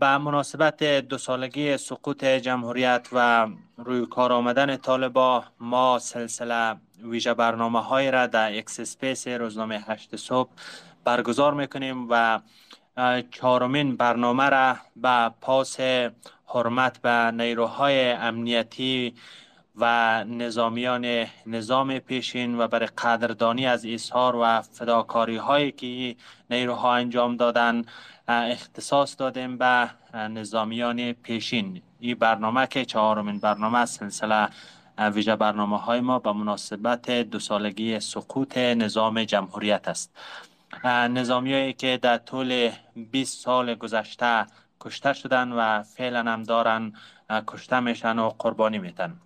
به مناسبت دو سالگی سقوط جمهوریت و روی کار آمدن طالبان ما سلسله ویژه برنامه های را در X Space روزنامه هشت صبح برگزار می‌کنیم و چهارمین برنامه را به پاس حرمت به نیروهای امنیتی و نظامیان نظام پیشین و برای قدردانی از ایثار و فداکاری هایی که نیروها انجام دادن اختصاص دادیم به نظامیان پیشین. این برنامه که چهارمین برنامه سلسله ویژه برنامه های ما به مناسبت دو سالگی سقوط نظام جمهوریت است. نظامی که در طول 20 سال گذشته کشته شدن و فعلا هم دارن کشته میشن و قربانی میتن.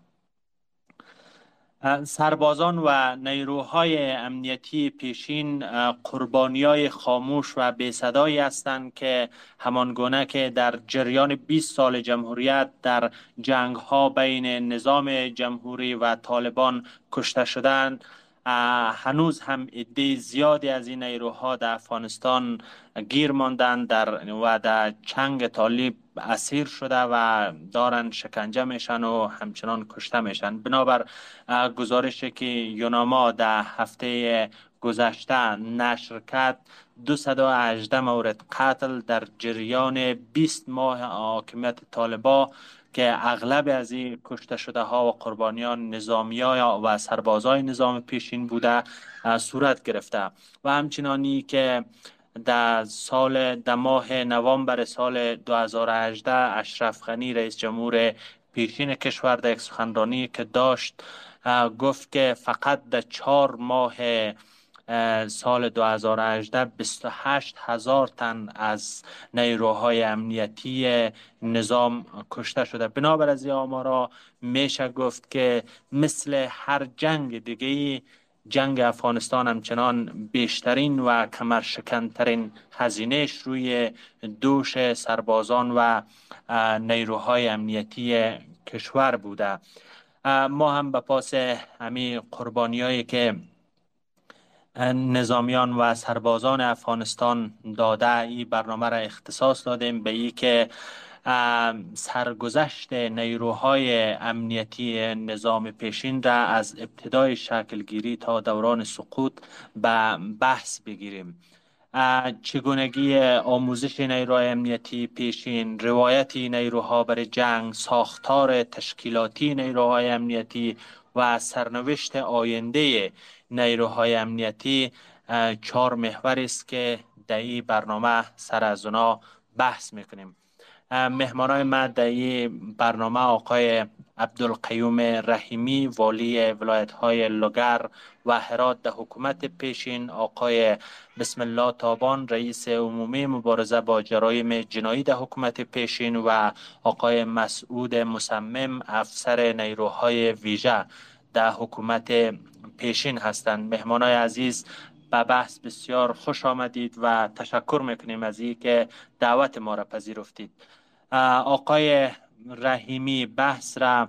سربازان و نیروهای امنیتی پیشین قربانی های خاموش و بیصدایی هستند که همانگونه که در جریان 20 سال جمهوریت در جنگ ها بین نظام جمهوری و طالبان کشته شدند هنوز هم عده زیادی از این نیروها در افغانستان گیر ماندن در و در چنگ طالب اسیر شده و دارن شکنجه میشن و همچنان کشته میشن. بنابر گزارشی که یوناما در هفته گذشته نشر کرد 218 مورد قتل در جریان 20 ماه حاکمیت طالبا که اغلب از این کشته شده ها و قربانیان نظامی ها و سربازای نظام پیشین بوده صورت گرفته. و همچنانی که در سال در ماه نوامبر سال 2018 اشرف غنی رئیس جمهور پیشین کشور در یک سخنرانی که داشت گفت که فقط در چهار ماه سال 2018 28 هزار تن از نیروهای امنیتی نظام کشته شده. بنابر از این آمارا میشه گفت که مثل هر جنگ دیگه جنگ افغانستان همچنان بیشترین و کمرشکنترین هزینهش روی دوش سربازان و نیروهای امنیتی کشور بوده. ما هم به پاس همی قربانیایی که نظامیان و سربازان افغانستان داده این برنامه را اختصاص دادیم به ای که سرگذشت نیروهای امنیتی نظام پیشین را از ابتدای شکلگیری تا دوران سقوط به بحث بگیریم. چگونگی آموزش نیروهای امنیتی پیشین روایت نیروها برای جنگ ساختار تشکیلاتی نیروهای امنیتی و سرنوشت آینده نیروهای امنیتی چهار محور است که در این برنامه سر از اونا بحث می‌کنیم. مهمانای ما در برنامه آقای عبدالقیوم رحیمی والی ولایت های لگر و هرات در حکومت پیشین آقای بسم الله تابان رئیس عمومی مبارزه با جرایم جنایی در حکومت پیشین و آقای مسعود مصمم افسر نیروهای ویژه در حکومت پیشین هستند. مهمانای عزیز به بحث بسیار خوش آمدید و تشکر می‌کنیم از این که دعوت ما را پذیرفتید. آقای رحیمی بحث را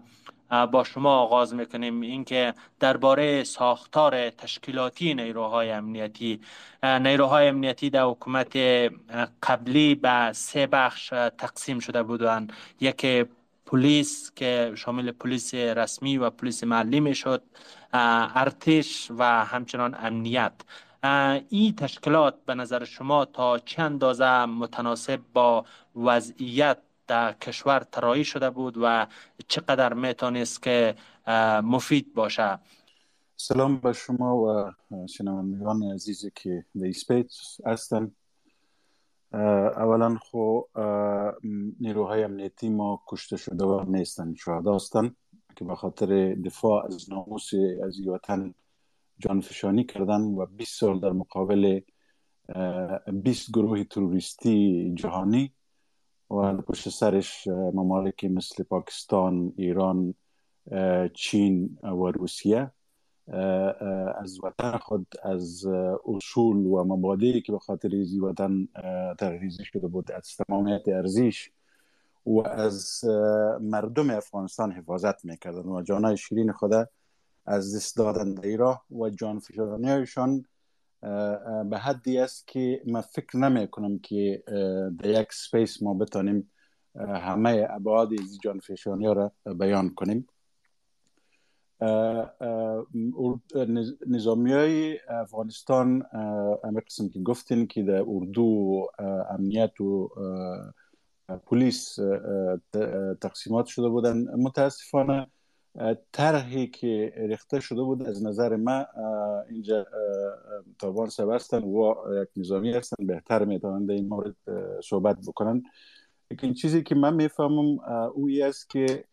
با شما آغاز می‌کنیم. اینکه درباره ساختار تشکیلاتی نیروهای امنیتی نیروهای امنیتی در حکومت قبلی به سه بخش تقسیم شده بودند. یک پلیس که شامل پلیس رسمی و پلیس محلی می‌شد ارتش و همچنان امنیت. این تشکیلات به نظر شما تا چند اندازه متناسب با وضعیت در کشور ترایی شده بود و چقدر می‌تونست که مفید باشه. سلام به شما و شنوندگان عزیزی که در اسپیس هستن. اولا خو نیروهای امنیتی ما کشته شده و نیستن شهدا هستن که به خاطر دفاع از ناموس از وطن جانفشانی کردن و 20 سال در مقابل 20 گروه تروریستی جهانی و پشت سرش ممالک مثل پاکستان، ایران، چین و روسیه از وطن خود از اصول و مبادی که به خاطر ایزی وطن تغییزی شده بود از تمامیت ارزیش و از مردم افغانستان حفاظت می‌کردن و جانای شیرین خود از دست دادن در و جان فشارانی هایشان به حدی است که من فکر نمی کنم که در یک سپیس ما بتانیم همه ابعاد جان فشانی را بیان کنیم. نظامی های افغانستان همه قسم که گفتین که در اردو امنیت و پلیس تقسیمات شده بودن متاسفانه طرحی که ریخته شده بود از نظر ما اینجا تابان سبستن و یک نظامی هستن بهتر می‌تونن در این مورد صحبت بکنن. لیکن چیزی که من می‌فهمم اوی است که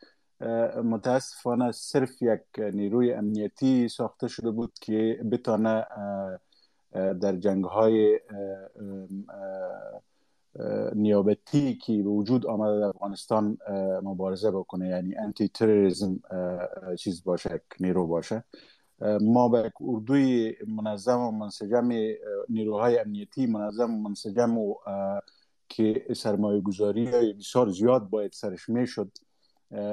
متاسفانه صرف یک نیروی امنیتی ساخته شده بود که بتانه در جنگ های نیابتی که به وجود آمده در افغانستان مبارزه بکنه یعنی انتی تروریسم چیز باشه نیرو باشه. ما به اردوی منظم و منسجم نیروهای امنیتی منظم و منسجم و که سرمایه گذاری بسیار زیاد باید سرش می‌شد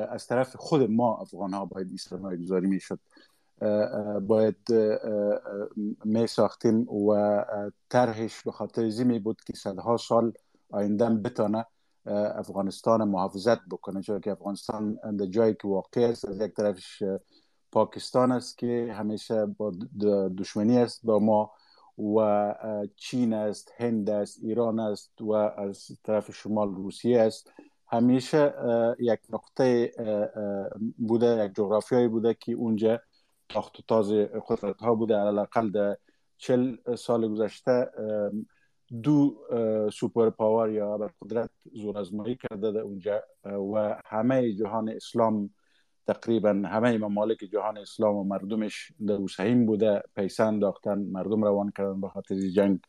از طرف خود ما افغان ها باید سرمایه گذاری می‌شد. باید می ساختیم و طرحش به خاطر زیمی بود که صدها سال آینده بتانه افغانستان محافظت بکنه. چون که افغانستان در جایی که واقع است از یک طرفش پاکستان است که همیشه با دشمنی است با ما و چین است هند است ایران است و از طرف شمال روسیه است. همیشه یک نقطه بوده یک جغرافیایی بوده که اونجا تاخت و تاز قدرت ها بوده اقل در چل سال گذشته دو سوپر پاور یا قدرت زور ازمایی کرده در اونجا و همه جهان اسلام تقریبا همه ممالک جهان اسلام و مردمش در اوسهیم بوده پیسه انداختن مردم روان کردن به خاطر جنگ.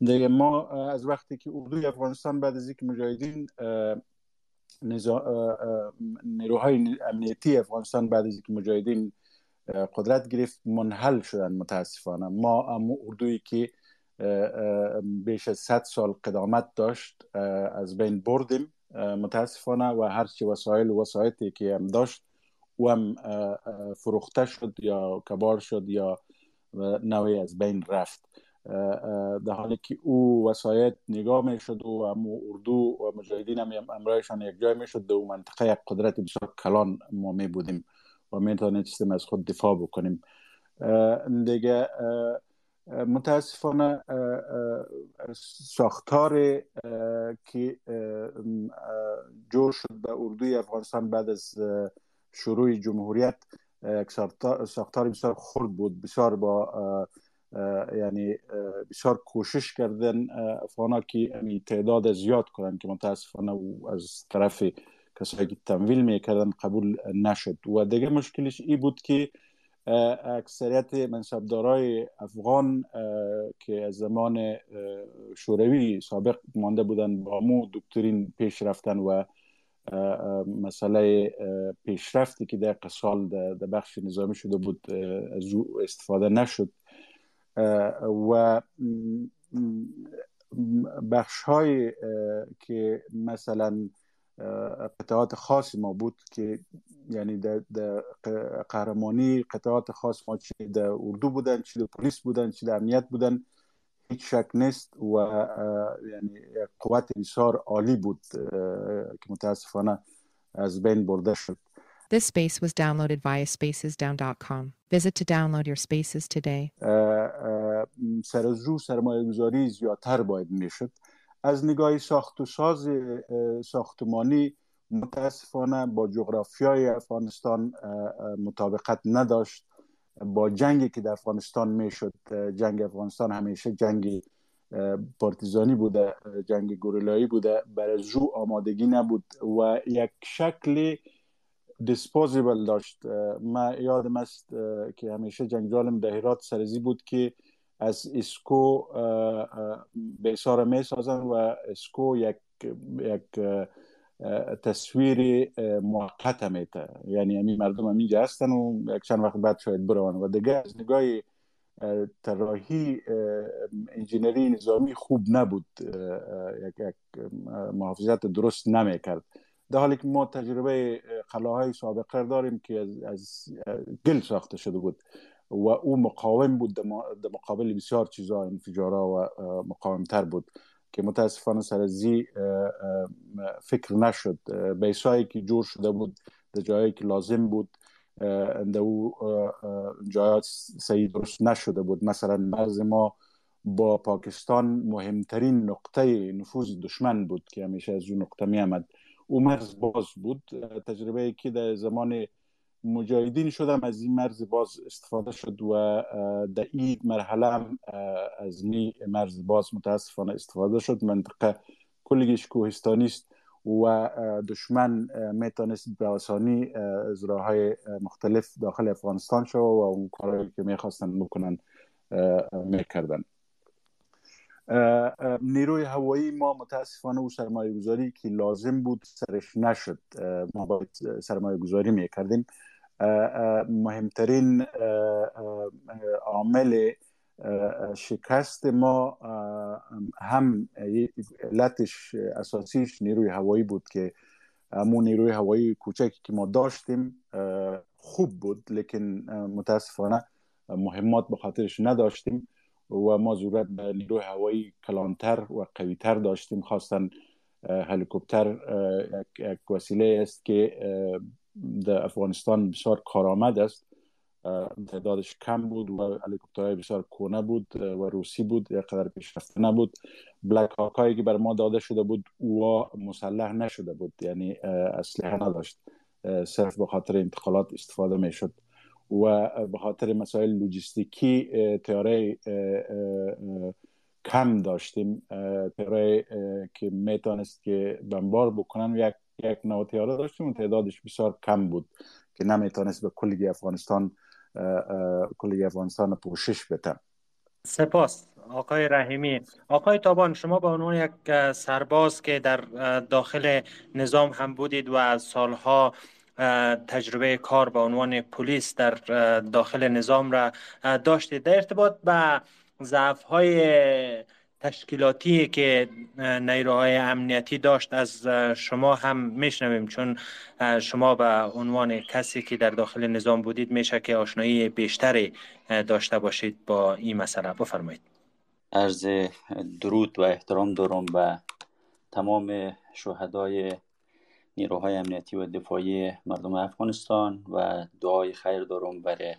دیگه ما از وقتی که اردوی افغانستان بعد از اینکه مجاهدین نیروهای امنیتی افغانستان بعد از اینکه مجاهدین قدرت گرفت منحل شدن متاسفانه. ما اردویی که بیش از 100 سال قدامت داشت از بین بردیم متاسفانه و هرچی وسایل و وسایتی که هم داشت و هم فروخته شد یا کبار شد یا نوعی از بین رفت. در حالی که او وسایت نگاه می شد و امو اردو و مجاهدین هم امرایشان یک جای می شد در منطقه یک قدرت بسیار کلان ما می بودیم و می از خود دفاع بکنیم. دیگه متاسفانه ساختار که جور شد به اردوی افغانستان بعد از شروع جمهوریت ساختار بسیار خرد بود بسیار با یعنی بسیار کوشش کردن افغان که تعداد زیاد کنن که متاسفانه از طرف کسایی که تمویل می‌کردن قبول نشد. و دیگه مشکلش ای بود که اکثریت منصبدارای افغان که از زمان شوروی سابق مانده بودن با مو دکترین پیش رفتن و مسئله پیشرفتی که در سال در بخش نظامی شده بود از او استفاده نشد. و بخش های که مثلا قطعات خاص ما بود که یعنی در قهرمانی قطعات خاص ما چی در اردو بودن چی در پلیس بودن چی در امنیت بودن هیچ شک نیست و یعنی قوت بسیار عالی بود که متاسفانه از بین برده شد This space was downloaded via spacesdown.com. Visit to download your spaces today. سر از رو سرمایه گذاری زیادتر باید می‌شد از نگاه ساخت و ساز ساختمانی متاسفانه با جغرافیای افغانستان مطابقت نداشت. با جنگی که در افغانستان می‌شد جنگ افغانستان همیشه جنگ پارتیزانی بوده جنگ گوریلایی بوده. برای جو آمادگی نبود و یک شکل دیسپوزیبل داشت. ما یادم است که همیشه جنگجالم در هرات سرزی بود که از اسکو به ساره می سازن و اسکو یک یک تصویر موقت میته یعنی همین مردم هم اینجا هستن و یک چند وقت بعد شاید بروان و دیگه از نگاه طراحی انجینری نظامی خوب نبود. یک, یک محافظت درست نمی‌کرد. در حالی که ما تجربه قلاهای سابقه داریم که از, از گل ساخته شده بود. و او مقاوم بود در مقابل بسیار چیزا انفجارا و مقاومتر بود که متاسفانه سر زی فکر نشد. بیسایی که جور شده بود در جایی که لازم بود در او جایات صحیح درست نشده بود. مثلا مرز ما با پاکستان مهمترین نقطه نفوذ دشمن بود که همیشه از اون نقطه می آمد او مرز باز بود. تجربه که در زمان مجاهدین شدم از این مرز باز استفاده شد و در این مرحله از این مرز باز متاسفانه استفاده شد. منطقه کلگیش کوهستانی است و دشمن می‌تونست به آسانی از راه های مختلف داخل افغانستان شد و اون کارهایی که می‌خواستن بکنن می‌کردن. نیروی هوایی ما متاسفانه او سرمایه گذاری که لازم بود سرش نشد. ما باید سرمایه گذاری می‌کردیم. مهمترین عامل شکست ما هم علتش اساسیش نیروی هوایی بود که همون نیروی هوایی کوچکی که ما داشتیم خوب بود لیکن متاسفانه مهمات به خاطرش نداشتیم و ما ضرورت به نیروی هوایی کلانتر و قویتر داشتیم. خواستن هلیکوپتر یک وسیله است که در افغانستان بسیار کارآمد است. تعدادش کم بود و هلیکوپترهای بسیار کونه بود و روسی بود یک قدر پیشرفته نبود. بلک هایی که بر ما داده شده بود او مسلح نشده بود یعنی اسلحه نداشت. صرف به خاطر انتقالات استفاده می شد و به خاطر مسائل لوجستیکی تیاره کم داشتیم. تیاره که می‌تونست که بمبار بکنن یک یک نوع تیاره داشتیم و تعدادش بسیار کم بود که نمی‌تونست به کلگی افغانستان کلگی افغانستان پوشش بده. سپاس. آقای رحیمی. آقای تابان شما به عنوان یک سرباز که در داخل نظام هم بودید و از سالها تجربه کار به عنوان پلیس در داخل نظام را داشتید در ارتباط به ضعف های تشکیلاتی که نیروهای امنیتی داشت از شما هم میشنویم. چون شما به عنوان کسی که در داخل نظام بودید میشه که آشنایی بیشتری داشته باشید با این مسئله. بفرمایید. عرض درود و احترام دارم به تمام شهدای نیروهای امنیتی و دفاعی مردم افغانستان و دعای خیر دارم برای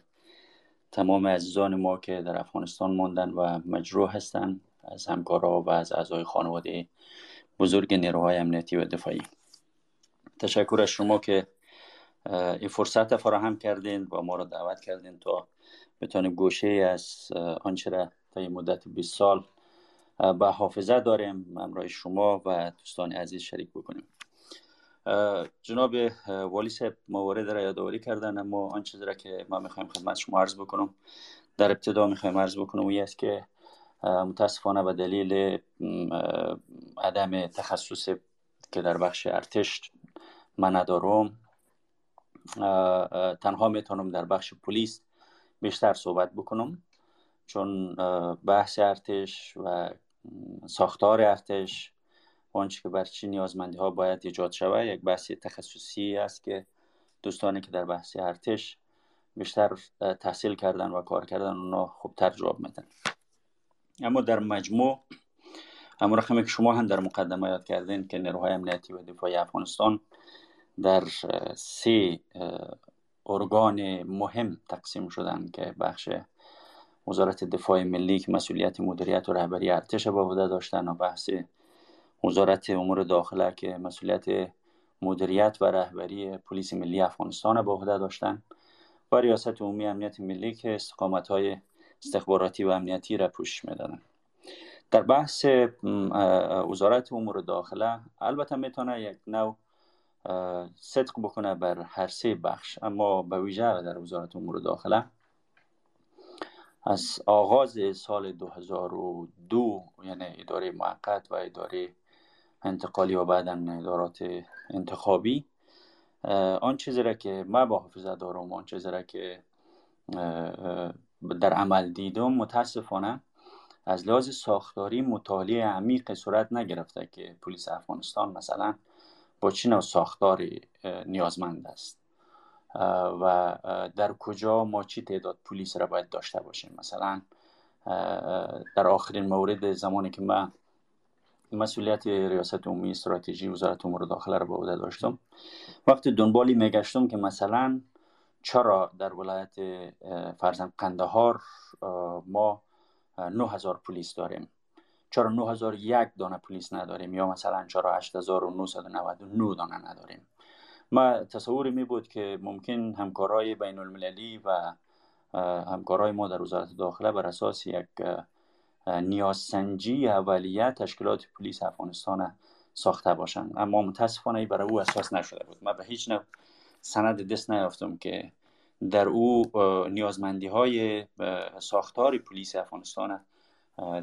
تمام عزیزان ما که در افغانستان ماندن و مجروح هستند از همکارا و از اعضای خانواده بزرگ نیروهای امنیتی و دفاعی. تشکر از شما که این فرصت فراهم کردین و ما را دعوت کردین تا بتانیم گوشه از آنچه را تا مدت 20 سال به حافظه داریم همراه شما و دوستان عزیز شریک بکنیم. جناب والی صاحب موارد را یادآوری کردن اما آن چیزی را که ما می‌خوایم خدمت شما عرض بکنم در ابتدا می‌خوایم عرض بکنم و است که متاسفانه به دلیل عدم تخصص که در بخش ارتش من ندارم تنها می‌تونم در بخش پلیس بیشتر صحبت بکنم. چون بحث ارتش و ساختار ارتش آنچه که بر چی نیازمندی ها باید ایجاد شود یک بحث تخصصی است که دوستانی که در بحث ارتش بیشتر تحصیل کردن و کار کردن اونا خوبتر جواب میدن. اما در مجموع همون رقمی که شما هم در مقدمه یاد کردین که نیروهای امنیتی و دفاعی افغانستان در سه ارگان مهم تقسیم شدن که بخش وزارت دفاع ملی که مسئولیت مدیریت و رهبری ارتش به عهده داشتن و بحث وزارت امور داخله که مسئولیت مدیریت و رهبری پلیس ملی افغانستان به عهده داشتن و ریاست عمومی امنیت ملی که استقامت های استخباراتی و امنیتی را پوشش می‌دادن. در بحث وزارت امور داخله البته می‌تونه یک نوع صدق بکنه بر هر سه بخش اما به ویژه در وزارت امور داخله از آغاز سال 2002 یعنی اداره موقت و اداره انتقالی و بعدا ادارات انتخابی آن چیزی را که ما با حافظه دارم آن چیزی را که در عمل دیدم متاسفانه از لحاظ ساختاری مطالعه عمیق صورت نگرفته که پلیس افغانستان مثلا با چه نوع ساختاری نیازمند است. و در کجا ما چی تعداد پلیس را باید داشته باشیم؟ مثلا در آخرین مورد زمانی که من مسئولیت ریاست عمومی استراتژی وزارت امور داخله را به عهده داشتم وقتی دنبالی میگشتم که مثلا چرا در ولایت فرزند قندهار ما 9000 پلیس داریم؟ چرا 9001 دانه پلیس نداریم؟ یا مثلا چرا 8999 دانه نداریم؟ ما تصوری می بود که ممکن همکارای بین المللی و همکارای ما در وزارت داخله بر اساس یک نیازسنجی اولیه تشکیلات پلیس افغانستان ساخته باشند. اما متاسفانه برای او اساس نشده بود. من به هیچ نوع سند دست نیافتم که در او نیازمندی های ساختار پلیس افغانستان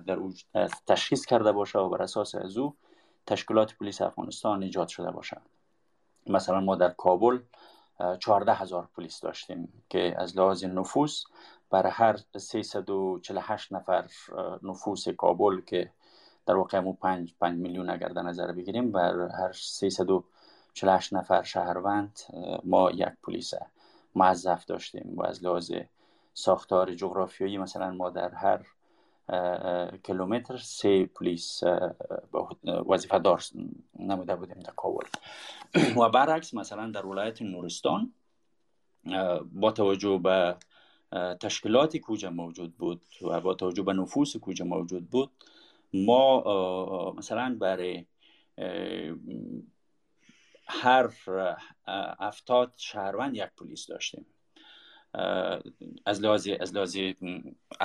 در او تشخیص کرده باشه و بر اساس از او تشکیلات پلیس افغانستان ایجاد شده باشه. مثلا ما در کابل چهارده هزار پلیس داشتیم که از لحاظ نفوس برای هر 348 نفر نفوس کابل که در واقع مو 5 5 میلیون اگر در نظر بگیریم بر هر 348 نفر شهروند ما یک پلیس موظف داشتیم و از لحاظ ساختار جغرافیایی مثلا ما در هر کیلومتر سه پلیس وظیفه دار نموده بودیم در کابل. و برعکس مثلا در ولایت نورستان با توجه به تشکیلاتی کوجه موجود بود و با توجه به نفوس کوجه موجود بود ما مثلا برای هر افتاد شهروند یک پلیس داشتیم. از لحاظ از لحاظ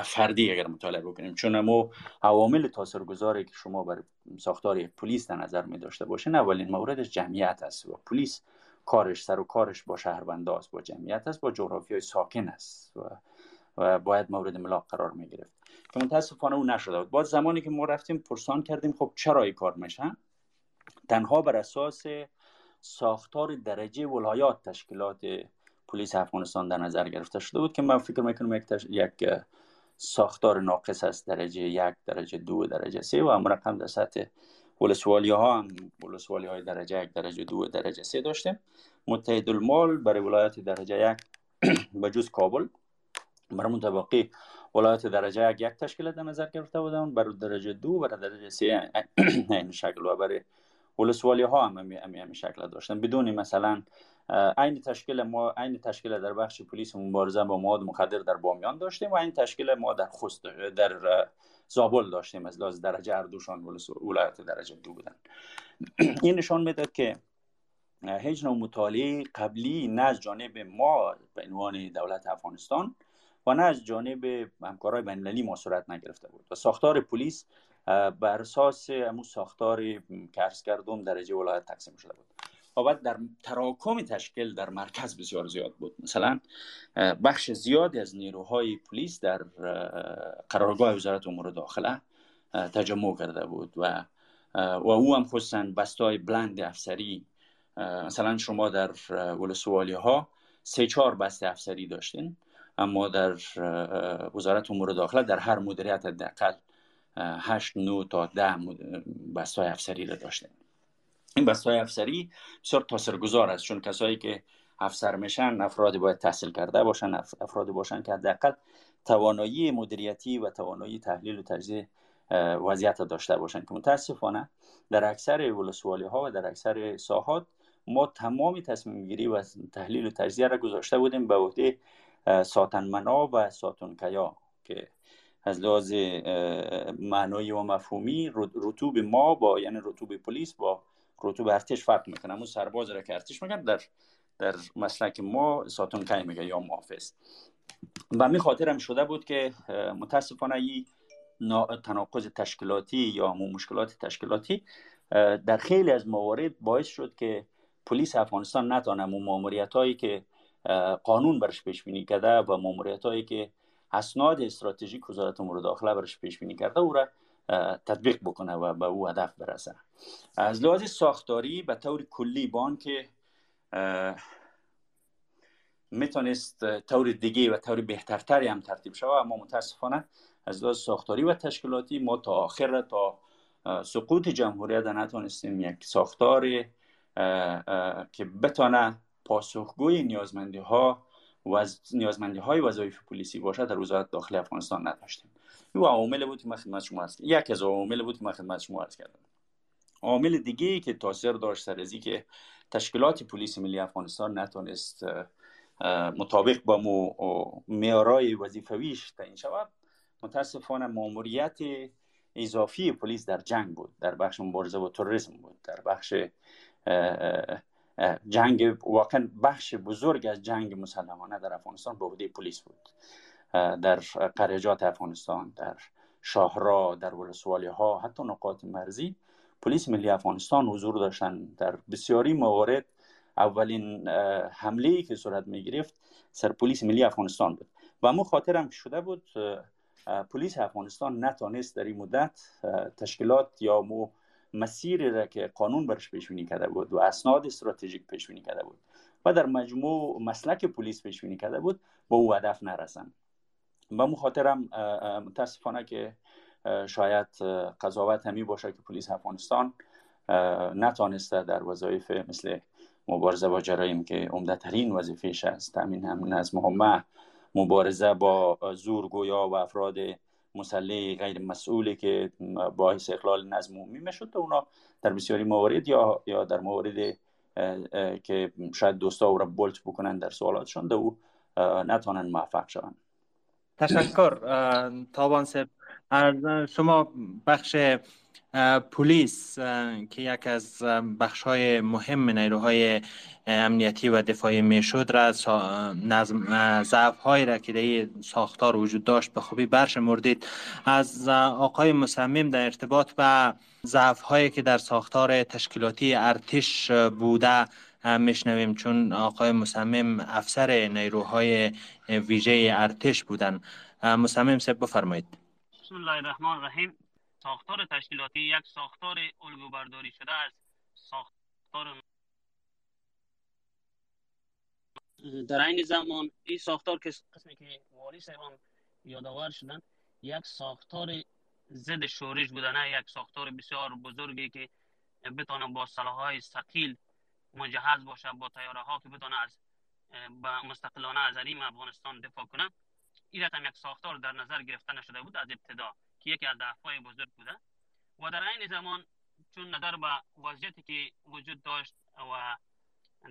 فردی اگر مطالعه بکنیم. چون ما عوامل تاثیرگذاری که شما بر ساختار پلیس در نظر می داشته باشین اولین موردش جمعیت است. و پلیس کارش سر و کارش با شهرونداست با جمعیت است با جغرافیای ساکن است و, و باید مورد ملاق قرار می گرفت. که متاسفانه اون نشده بود. باز زمانی که ما رفتیم پرسان کردیم خب چرا این کار میشن تنها بر اساس ساختار درجه ولایات تشکیلات پلیس افغانستان در نظر گرفته شده بود که من فکر می‌کنم یک, یک ساختار ناقص است. درجه یک درجه دو درجه سه و هم رقم در سطح ولسوالی ها هم ولسوالی های درجه یک درجه دو درجه سه داشتیم متحد المال برای ولایت درجه یک به جز کابل برای مطابقی ولایت درجه یک یک تشکیل در نظر گرفته بودن برای درجه دو برای درجه سه این شکل و برای ولسوالی ها هم همین شکل داشتن. بدون مثلا این تشکیل ما این تشکیل در بخش پلیس مبارزه با مواد مخدر در بامیان داشتیم و این تشکیل ما در خست در زابل داشتیم. از لحاظ درجه اردوشان ولایت درجه دو بودن. این نشان می‌داد که هیچ نوع مطالعه قبلی نه از جانب ما به عنوان دولت افغانستان و نه از جانب همکارای بینالمللی ما صورت نگرفته بود. و ساختار پلیس بر اساس امو ساختار که کردم درجه ولایت تقسیم شده بود. و بعد در تراکم تشکیل در مرکز بسیار زیاد بود. مثلا بخش زیادی از نیروهای پلیس در قرارگاه وزارت امور داخله تجمع کرده بود و و او هم خصوصا بستای بلند افسری مثلا شما در ولسوالی ها سه چهار بست افسری داشتین اما در وزارت امور داخله در هر مدیریت حداقل هشت نو تا ده بستای افسری را داشتیم این بستای افسری بسیار تاثیرگذار است چون کسایی که افسر میشن افرادی باید تحصیل کرده باشن افرادی باشن که حداقل توانایی مدیریتی و توانایی تحلیل و تجزیه وضعیت داشته باشن که متاسفانه در اکثر ولسوالی ها و در اکثر ساحات ما تمامی تصمیم گیری و تحلیل و تجزیه را گذاشته بودیم به عهده ساتنمنا و ساتونکیا که از لحاظ معنایی و مفهومی رتوب ما با یعنی رتوب پلیس با رتوب ارتش فرق می‌کنه. اون سرباز را که ارتش میگن در در مسلک ما ساتون کای میگه یا محافظ. و می خاطر هم شده بود که متاسفانه این تناقض تشکیلاتی یا مشکلات تشکیلاتی در خیلی از موارد باعث شد که پلیس افغانستان نتانه ماموریت هایی که قانون برش پیش بینی کرده و ماموریت هایی که اسناد استراتژیک وزارت امور داخله برش پیش بینی کرده او را تطبیق بکنه و به او هدف برسه. از لحاظ ساختاری به طور کلی بانک می‌تونست طور دیگه و طور بهترتری هم ترتیب شود اما متاسفانه از لحاظ ساختاری و تشکیلاتی ما تا آخر تا سقوط جمهوریت نتونستیم یک ساختار که بتانه پاسخگوی نیازمندی ها و نیازمندی های وظایف پلیسی باشد در وزارت داخلی افغانستان نداشتیم. این عوامل بود که من خدمت شما عرض یک از عوامل بود که من خدمت شما عرض کردم. عامل دیگه که تاثیر داشت سر که تشکیلات پلیس ملی افغانستان نتونست مطابق با معیارهای وظیفویش تعیین شود متاسفانه ماموریت اضافی پلیس در جنگ بود در بخش مبارزه با تروریسم بود در بخش جنگ واقعا بخش بزرگ از جنگ مسلمانه در افغانستان به عهده پلیس بود. در قریجات افغانستان در شاهرا در ولسوالی ها حتی نقاط مرزی. پلیس ملی افغانستان حضور داشتن. در بسیاری موارد اولین حمله که صورت می گرفت سر پلیس ملی افغانستان بود. و مو خاطر هم شده بود پلیس افغانستان نتانست در این مدت تشکیلات یا مو مسیری را که قانون برش پیشبینی کرده بود و اسناد استراتژیک پیشبینی کرده بود و در مجموع مسلک پلیس پیشبینی کرده بود با او هدف نرسن. و مخاطرم متاسفانه که شاید قضاوت همی باشه که پلیس افغانستان نتانسته در وظایف مثل مبارزه با جرایم که عمده ترین وظیفهش است. تامین هم نظم همه مبارزه با زورگویا و افراد مسلح غیر مسئولی که باعث اخلال نظم عمومی می‌شد اونا در بسیاری موارد یا یا در موارد که شاید دوستا او را بولت بکنن در سوالاتشان او نتانن موفق شوند. تشکر تابان سب شما بخش پلیس که یک از بخش های مهم نیروهای امنیتی و دفاعی می‌شد را نظم ضعف هایی را که در ساختار وجود داشت به خوبی برش مردید. از آقای مصمم در ارتباط به ضعف هایی که در ساختار تشکیلاتی ارتش بوده میشنویم چون آقای مصمم افسر نیروهای ویژه ارتش بودن مصمم سب بفرمایید. بسم الله الرحمن الرحیم. ساختار تشکیلاتی یک ساختار الگو برداری شده از ساختار در این زمان این ساختار که قسمی که والی صاحبان یادآور شدن یک ساختار ضد شورش بوده نه یک ساختار بسیار بزرگی که بتونه با های ثقیل مجهز باشه با تیاره ها که بتونه از مستقلانه از عریم افغانستان دفاع کنه. این هم یک ساختار در نظر گرفته نشده بود از ابتدا. که یکی از دفاع بزرگ بوده و در این زمان چون نظر به وضعیتی که وجود داشت و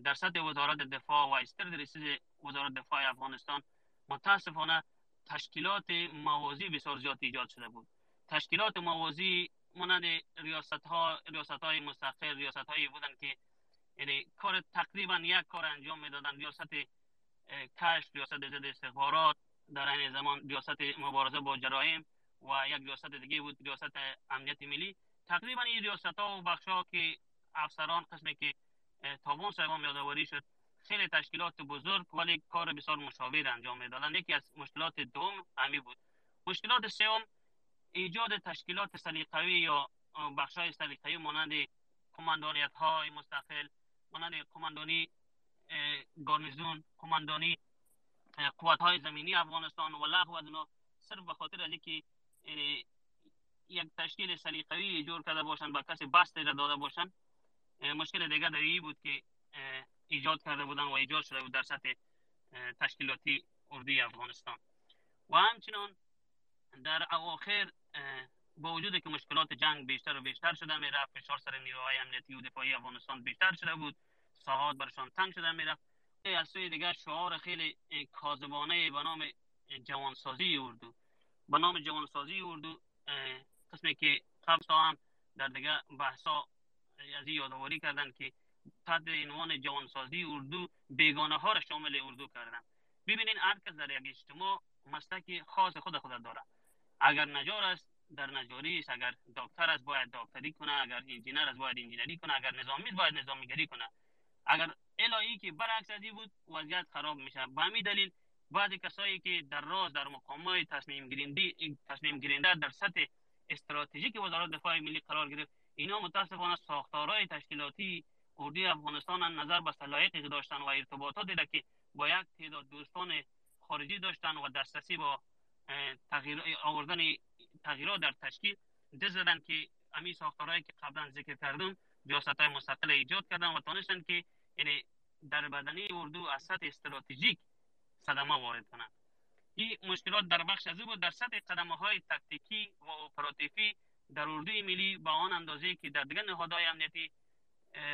در سطح وزارت دفاع و استرد رسید وزارت دفاع افغانستان متاسفانه تشکیلات موازی بسیار زیاد ایجاد شده بود. تشکیلات موازی مانند ریاست ها ریاست های مستقل ریاست هایی بودن که یعنی کار تقریبا یک کار انجام می‌دادن ریاست کشف ریاست ضد استخبارات در این زمان ریاست مبارزه با جرایم و یک ریاست دیگه بود ریاست امنیت ملی. تقریبا این ریاست ها و بخش ها که افسران قسمی که تابان صاحبان یادآوری شد خیلی تشکیلات بزرگ ولی کار بسیار مشابه انجام می‌دادن یکی از مشکلات دوم همی بود. مشکلات سوم ایجاد تشکیلات سلیقوی یا بخش های سلیقوی مانند کماندانیت های مستقل مانند کماندانی گارنیزون کماندانی قوات های زمینی افغانستان. و لغو از صرف به خاطر که یک تشکیل سلیقوی جور کرده باشن با کسی بست را داده باشن مشکل دیگه در این بود که ایجاد کرده بودن و ایجاد شده بود در سطح تشکیلاتی اردوی افغانستان. و همچنان در اواخر با وجود که مشکلات جنگ بیشتر و بیشتر شده می‌رفت فشار سر نیروهای امنیتی و دفاعی افغانستان بیشتر شده بود. ساحات برشان تنگ شده می‌رفت از سوی دیگر شعار خیلی کاذبانه به نام جوانسازی اردو. به نام جوانسازی اردو قسمی که قبل هم در دیگه بحثا از این یادآوری کردن که تحت عنوان جوانسازی اردو بیگانه ها را شامل اردو کردن. ببینین هر کس در یک اجتماع مسلک خاص خود خود داره. اگر نجار است در نجاری است. اگر دکتر است باید دکتری کنه. اگر انجینر است باید انجینری کنه. اگر نظامی است باید نظامیگری کنه. اگر الهی که برعکس ازی بود وضعیت خراب میشه. به همین دلیل بعضی کسایی که در رأس در مقام تصمیم گیرنده تصمیم گیرنده در سطح استراتژیک وزارت دفاع ملی قرار گرفت. اینا متاسفانه ساختارهای تشکیلاتی اردوی افغانستان نظر به صلاحیتی داشتن و ارتباطات دیده که با یک تعداد دوستان خارجی داشتن و دسترسی با تغییر آوردن تغییرات در تشکیل دست زدن که امی ساختارهایی که قبلا ذکر کردم ریاست های مستقل ایجاد کردن و تانستن که یعنی در بدنه اردو از سطح استراتژیک صدمه وارد کنند این مشکلات در بخش از بود. در سطح قدمه های تکتیکی و اپراتیفی در اردوی ملی با آن اندازه که در دیگر نهادهای امنیتی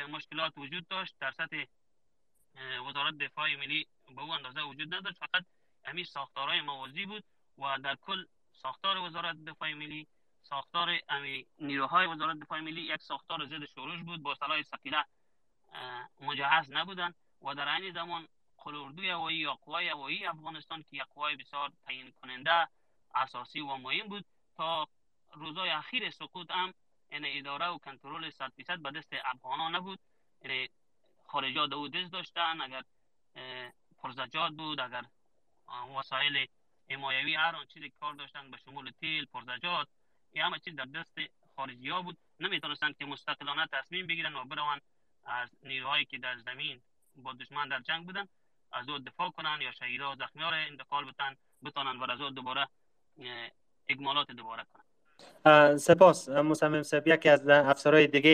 مشکلات وجود داشت در سطح وزارت دفاع ملی به او اندازه وجود نداشت. فقط همین ساختارهای موازی بود و در کل ساختار وزارت دفاع ملی ساختار نیروهای وزارت دفاع ملی یک ساختار ضد شورش بود. با سلاح ثقیله مجهز نبودند و در عین زمان قلوردوی هوایی یا قوای هوایی افغانستان که یک قوای بسیار تعیین کننده اساسی و مهم بود تا روزای اخیر سقوط هم این یعنی اداره و کنترل 100 درصد به دست افغانان نبود. یعنی خارجات او دست داشتن اگر پرزجات بود اگر وسایل حمایوی هر آن چیزی کار داشتن به شمول تیل پرزجات این همه چیز در دست خارجی ها بود. نمی‌تونستند که مستقلانه تصمیم بگیرن و بروند از نیروهایی که در زمین با دشمن در جنگ بودن. از او دفاع کنن یا شهیدا و زخمی ها را انتقال بتن بتانن و از او دوباره اکمالات دوباره کنن سپاس. مصمم سب یکی از افسرهای دیگه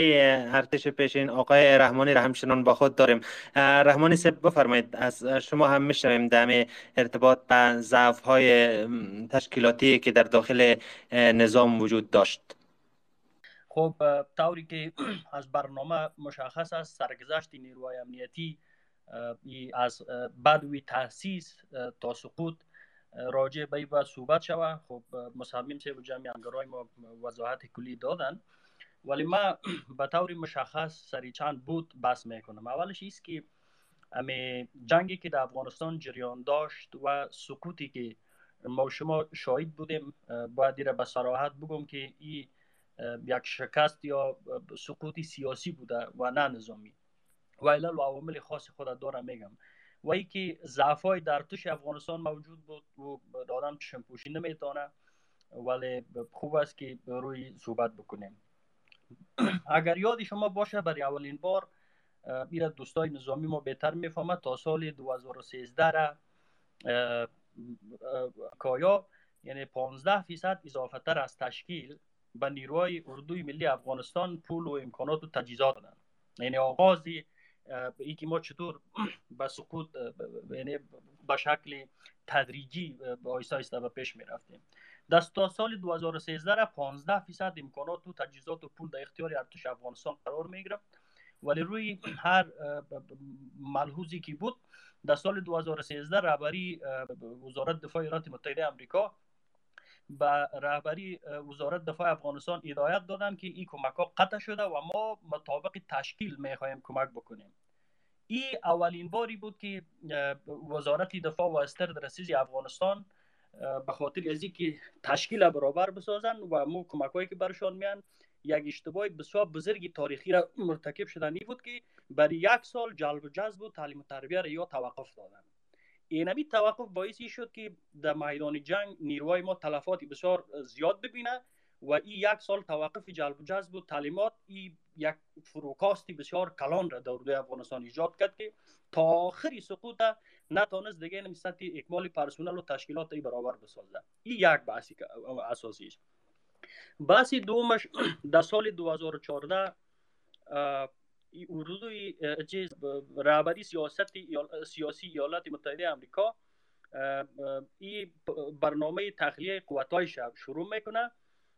ارتش پیشین آقای رحمانی را همچنان با خود داریم. رحمانی سب بفرمایید. از شما هم میشنویم دم ارتباط به ضعف های تشکیلاتی که در داخل نظام وجود داشت. خب طوری که از برنامه مشخص است سرگذشت نیروهای امنیتی از بدوی تاسیس تا سقوط راجع به این صحبت شوه خب مصمم و جمعی انگرای ما وضاحت کلی دادن. ولی ما به طور مشخص سری چند بود بس می‌کنم. اولش ایست که امی جنگی که در افغانستان جریان داشت و سقوطی که ما شما شاهد بودیم باید دیره به صراحت بگم که این یک شکست یا سقوطی سیاسی بوده و نه نظامی. و علل و عوامل خاص خود دارم میگم و ای که ضعفای در توش افغانستان موجود بود و آدم چشم پوشی نمی‌تونه ولی خوب است که روی صحبت بکنیم. اگر یاد شما باشه برای اولین بار میره دوستای نظامی ما بهتر می‌فهمد تا سال 2013 را کایا یعنی 15 فیصد اضافه تر از تشکیل به نیروهای اردوی ملی افغانستان پول و امکانات و تجهیزات دادن. یعنی آغازی ای که ما چطور به سقوط یعنی به شکل تدریجی آیسته آیسته به پیش می رفتیم دست تا سال 2013 را 15 فیصد امکانات و تجهیزات و پول در اختیار ارتش افغانستان قرار می گرفت ولی روی هر ملحوظی که بود در سال 2013 رهبری وزارت دفاع ایالات متحده آمریکا به رهبری وزارت دفاع افغانستان هدایت دادن که این کمک ها قطع شده و ما مطابق تشکیل می‌خواهیم کمک بکنیم. این اولین باری بود که وزارت دفاع و استر رسیزی افغانستان به خاطر از که تشکیل برابر بسازن و مو کمک هایی که برشان میان یک اشتباه بسیار بزرگی تاریخی را مرتکب شدنی بود که برای یک سال جلب و جذب و تعلیم و تربیه را یا توقف دادن. اینمی توقف باعثی شد که در میدان جنگ نیروهای ما تلفات بسیار زیاد ببینه و این یک سال توقف جلب و جذب و تعلیمات این یک فروکاستی بسیار کلان را در افغانستان ایجاد کرد که تا آخری سقوط نتانست دیگه این سطح اکمال پرسونل و تشکیلات ای برابر بسازه این یک بحثی اساسی است. بحثی دومش در سال 2014 اردوی چیز رهبری سیاست سیاسی ایالات متحده آمریکا این برنامه تخلیه قوتای شب شروع می‌کنه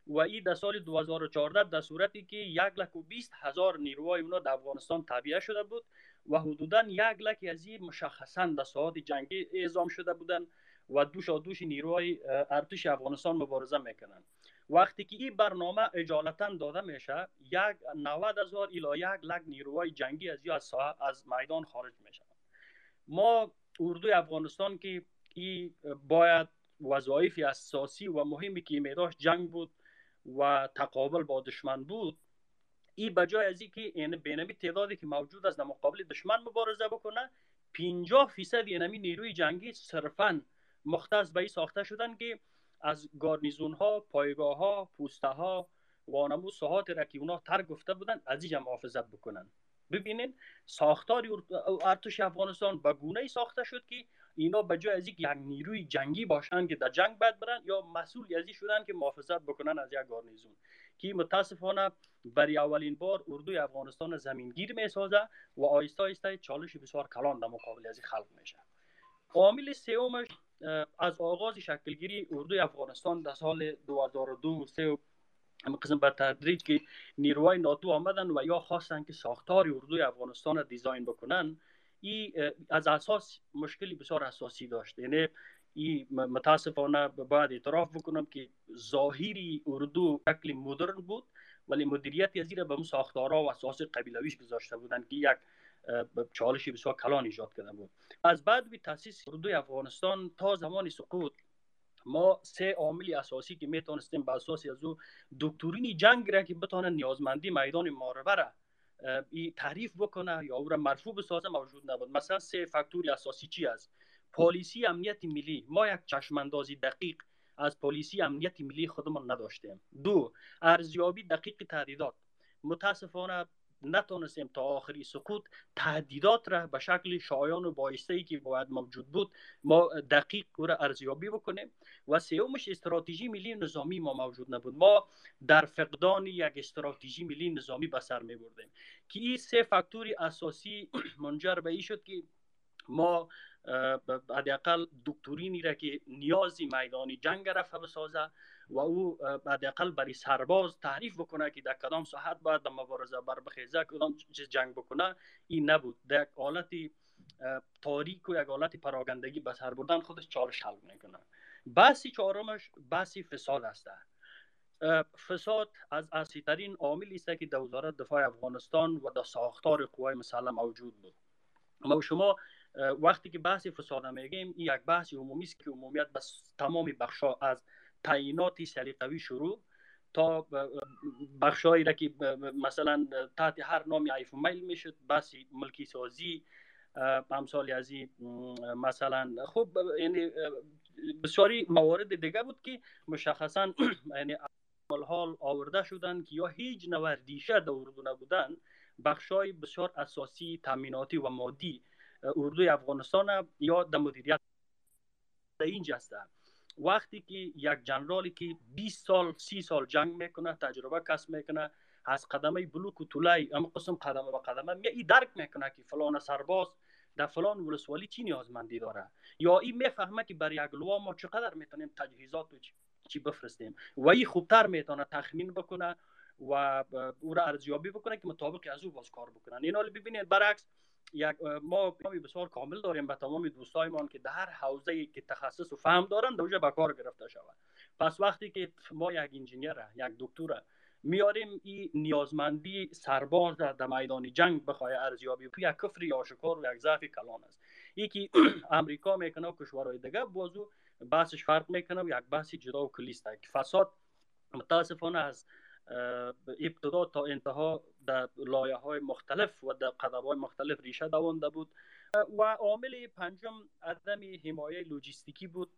و این در سال 2014 در صورتی که یک لک و بیست هزار نیروهای اونا در افغانستان تابعه شده بود و حدودا یک لک از این مشخصا در ساعات جنگی اعزام شده بودن و دوش دوش نیروهای ارتش افغانستان مبارزه می‌کنن. وقتی که این برنامه اجالتا داده میشه یک 90 هزار الی یک لک نیروهای جنگی از از, از میدان خارج میشن. ما اردوی افغانستان که این باید وظایف اساسی و مهمی که میداش جنگ بود و تقابل با دشمن بود این بجای از اینکه این بینمی تعدادی که موجود است در مقابل دشمن مبارزه بکنه 50 فیصد اینمی نیروی جنگی صرفا مختص به این ساخته شدن که از گارنیزون ها پایگاه ها پوسته ها وانمو ساحات را که اونا تر گفته بودن از اینجا محافظت بکنن ببینید ساختار ارتش افغانستان به گونه ای ساخته شد که اینا به جای از یک نیروی جنگی باشن که در جنگ باید برن یا مسئول ازی شدن که محافظت بکنن از یک گارنیزون. که متاسفانه برای اولین بار اردوی افغانستان زمینگیر می سازه و آیسته آیسته چالش بسیار کلان در مقابل از خلق میشه. عامل سومش از آغاز شکلگیری اردوی افغانستان در سال 2002 سه قسم به تدریج که نیروهای ناتو آمدن و یا خواستن که ساختار اردوی افغانستان را دیزاین بکنن ای از اساس مشکلی بسیار اساسی داشت. یعنی ای متاسفانه باید اعتراف بکنم که ظاهری اردو شکل مدرن بود ولی مدیریت از به اون و اساس قبیلویش گذاشته بودن که یک چالشی بسیار کلان ایجاد کرده بود. از بعد به تاسیس اردوی افغانستان تا زمان سقوط ما سه عامل اساسی که می‌تونستیم به اساس از او دکترین جنگ را که بتونه نیازمندی میدان معربه را تعریف بکنه یا او را مرفوع بسازه موجود نبود. مثلا سه فاکتور اساسی چی است؟ پالیسی امنیت ملی. ما یک چشماندازی دقیق از پالیسی امنیت ملی خودمان نداشتیم. دو ارزیابی دقیق تهدیدات متاسفانه نتونستیم تا آخری سقوط تهدیدات را به شکل شایان و بایسته ای که باید موجود بود ما دقیق را ارزیابی بکنیم و سومش استراتژی ملی نظامی ما موجود نبود. ما در فقدان یک استراتژی ملی نظامی به سر می بردیم که این سه فاکتور اساسی منجر به این شد که ما حداقل دکترینی را که نیازی میدانی جنگ رفته بسازه و او حداقل برای سرباز تعریف بکنه که در کدام ساحت باید در مبارزه بر بخیزه کدام چیز جنگ بکنه این نبود. در یک حالت تاریک و یک حالت پراگندگی به سر بردن خودش چالش حل می‌کنه. بحثی چهارمش بحثی فساد است. فساد از اصلی ترین عاملی است که در وزارت دفاع افغانستان و در ساختار قوای مسلح موجود بود. ما شما وقتی که بحث فساد میگیم این یک بحث عمومی است که عمومیت بس تمام بخشا از تعیینات سلیقوی شروع تا بخشایی را که مثلا تحت هر نامی عیف میل می‌شد بحث ملکی سازی امثال از مثلا. خب یعنی بسیاری موارد دیگه بود که مشخصا یعنی حال آورده شدن که یا هیچ نوردیشه در اردو نبودن بخشای بسیار اساسی تامیناتی و مادی اردوی افغانستان یا در مدیریت در اینجا است. وقتی که یک جنرالی که 20 سال 30 سال جنگ می‌کنه تجربه کسب می‌کنه از قدمه بلوک و طولای اما قسم قدمه به قدمه می درک می‌کنه که فلان سرباز در فلان ولسوالی چی نیازمندی داره. یا این می‌فهمه که برای یک لوا ما چقدر می‌تونیم تجهیزات و چی بفرستیم. و این خوبتر می‌تونه تخمین بکنه و او را ارزیابی بکنه که مطابق از او باز کار بکنن. این حال ببینید برعکس یک ما بسیار کامل داریم به تمام دوستایمان که در ای که تخصص و فهم دارن در اونجا به کار گرفته شود. پس وقتی که ما یک انجینیر یک دکتر میاریم این نیازمندی سرباز در میدان جنگ بخواه ارزیابی یک کفر آشکار و یک ضعف کلان است. یکی امریکا می‌کنه و کشورهای دیگه بازو بحثش فرق می‌کنه و یک بحث جدا و کلیست فساد متاسفانه از ابتدا تا انتها در لایه های مختلف و در قدم های مختلف ریشه دوانده بود. و عامل پنجم عدم حمایه لوجستیکی بود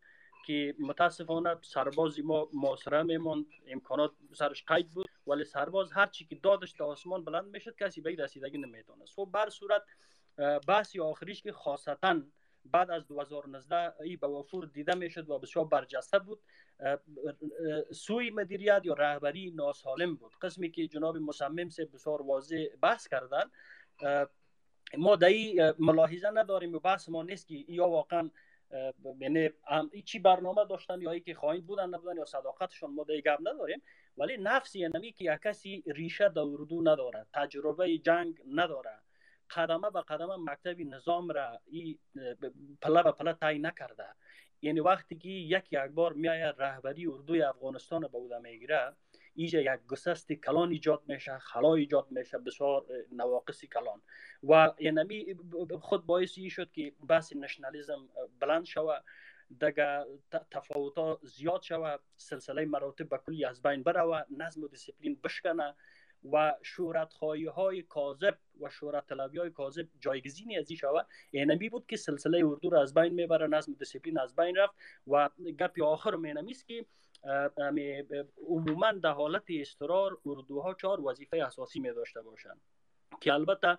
که متاسفانه سرباز ما محاصره میموند امکانات سرش قید بود ولی سرباز هر چی که دادش تا آسمان بلند می‌شد کسی به رسیدگی نمی‌تونست. خب بر صورت بحثی آخریش که خاصتا بعد از 2019 ای به وفور دیده می‌شد و بسیار برجسته بود. سوی مدیریت یا رهبری ناسالم بود. قسمی که جناب مصمم سے بسیار واضح بحث کردن. ما در ملاحظه نداریم و بحث ما نیست که یا واقعا یعنی چی برنامه داشتن یا که خواهید بودن نبودن یا صداقتشون ما در گپ نداریم. ولی نفسی یعنی که یک کسی ریشه در اردو نداره تجربه جنگ نداره. قدمه به قدمه مکتب نظام را ای پله به پله تای نکرده. یعنی وقتی که یک یک بار میایه رهبری اردوی افغانستان به عهده می‌گیره ایجا یک گسست کلان ایجاد میشه خلا ایجاد میشه بسیار نواقصی کلان. و یعنی خود باعثی شد که بحث nationalism بلند شوه دگه تفاوت زیاد شوه سلسله مراتب به کلی از بین بره نظم و دیسپلین بشکنه. و شهرت خواهی های کاذب و شهرت طلبی های کاذب جایگزینی از این شود اینمی بود که سلسله اردو را از بین می‌بره نظم دیسپلین از بین رفت و گپ آخر مینمی است که عموما در حالت استرار اردوها چهار وظیفه اساسی می داشته باشند که البته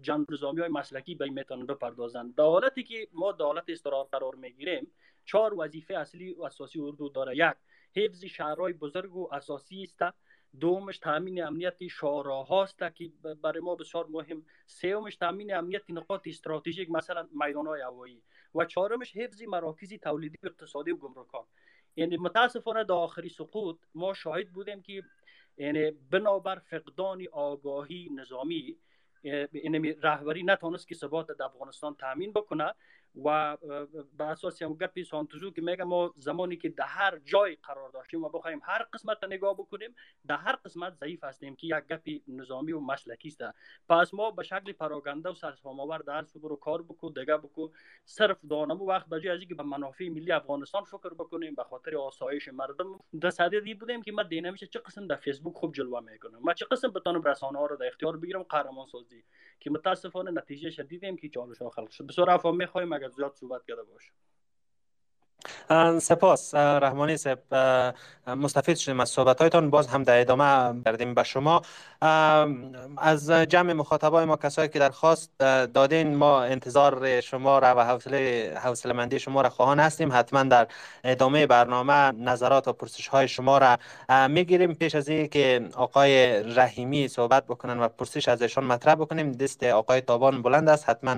جنگ نظامی های مسلکی به می‌تونن بپردازند در حالتی که ما در حالت استرار قرار می‌گیریم چهار وظیفه اصلی و اساسی اردو داره. یک حفظ شهرهای بزرگ و اساسی است. دومش تامین امنیت هاست که برای ما بسیار مهم. سومش تامین امنیت نقاط استراتژیک مثلا میدان های هوایی. و چهارمش حفظ مراکز تولیدی اقتصادی و گمرکان. یعنی متاسفانه در آخری سقوط ما شاهد بودیم که یعنی بنابر فقدان آگاهی نظامی یعنی رهبری نتونست که ثبات در افغانستان تامین بکنه. و به اساس هم گپی سانتوزو که میگه ما زمانی که در هر جای قرار داشتیم و بخوایم هر قسمت نگاه بکنیم در هر قسمت ضعیف هستیم که یک گپی نظامی و مسلکی است. پس ما به شکل پراگنده و سرسام آور در رو کار بکو دیگه بکو. صرف دانم وقت بجای از اینکه به منافع ملی افغانستان فکر بکنیم به خاطر آسایش مردم در صدد دی بودیم که ما دینا میشه چه قسم در فیسبوک خوب جلوه می‌کنم ما چه قسم بتونم رسانه ها رو در اختیار بگیرم قهرمان سازی که متاسفانه نتیجه شدیدیم که چالش ها خلق شد. بسیار می‌خوایم اگر زیاد صحبت کرده باشه. سپاس رحمانی صاحب مستفید شدیم از صحبت هایتان باز هم در ادامه بردیم به شما. از جمع مخاطبای ما کسایی که درخواست دادین ما انتظار شما را و حوصله حوصله مندی شما را خواهان هستیم. حتما در ادامه برنامه نظرات و پرسش های شما را می‌گیریم. پیش از که آقای رحیمی صحبت بکنن و پرسش از ایشان مطرح بکنیم. دست آقای تابان بلند است. حتما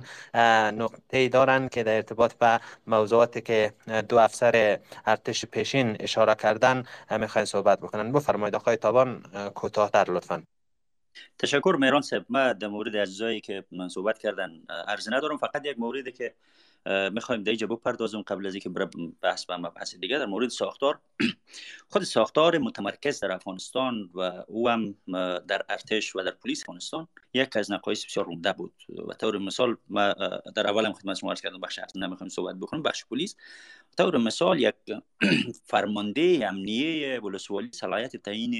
نقطه دارن که در ارتباط به موضوعاتی که دو افسر ارتش پیشین اشاره کردن می‌خواین صحبت بکنن. بفرمایید آقای تابان کوتاهتر لطفا. تشکر میران صاحب. ما در مورد اجزایی که من صحبت کردن ارز ندارم. فقط یک موردی که می‌خوایم در اینجا بپردازم قبل از اینکه بحث به بحث دیگه. در مورد ساختار خود ساختار متمرکز در افغانستان و او هم در ارتش و در پلیس افغانستان یک از نقایص بسیار عمده بود. و طور مثال ما در اول هم خدمت شما کردم بخش نمی‌خوایم صحبت بکنم بخش پلیس. طور مثال یک فرمانده امنیه ولسوالی صلاحیت تعیین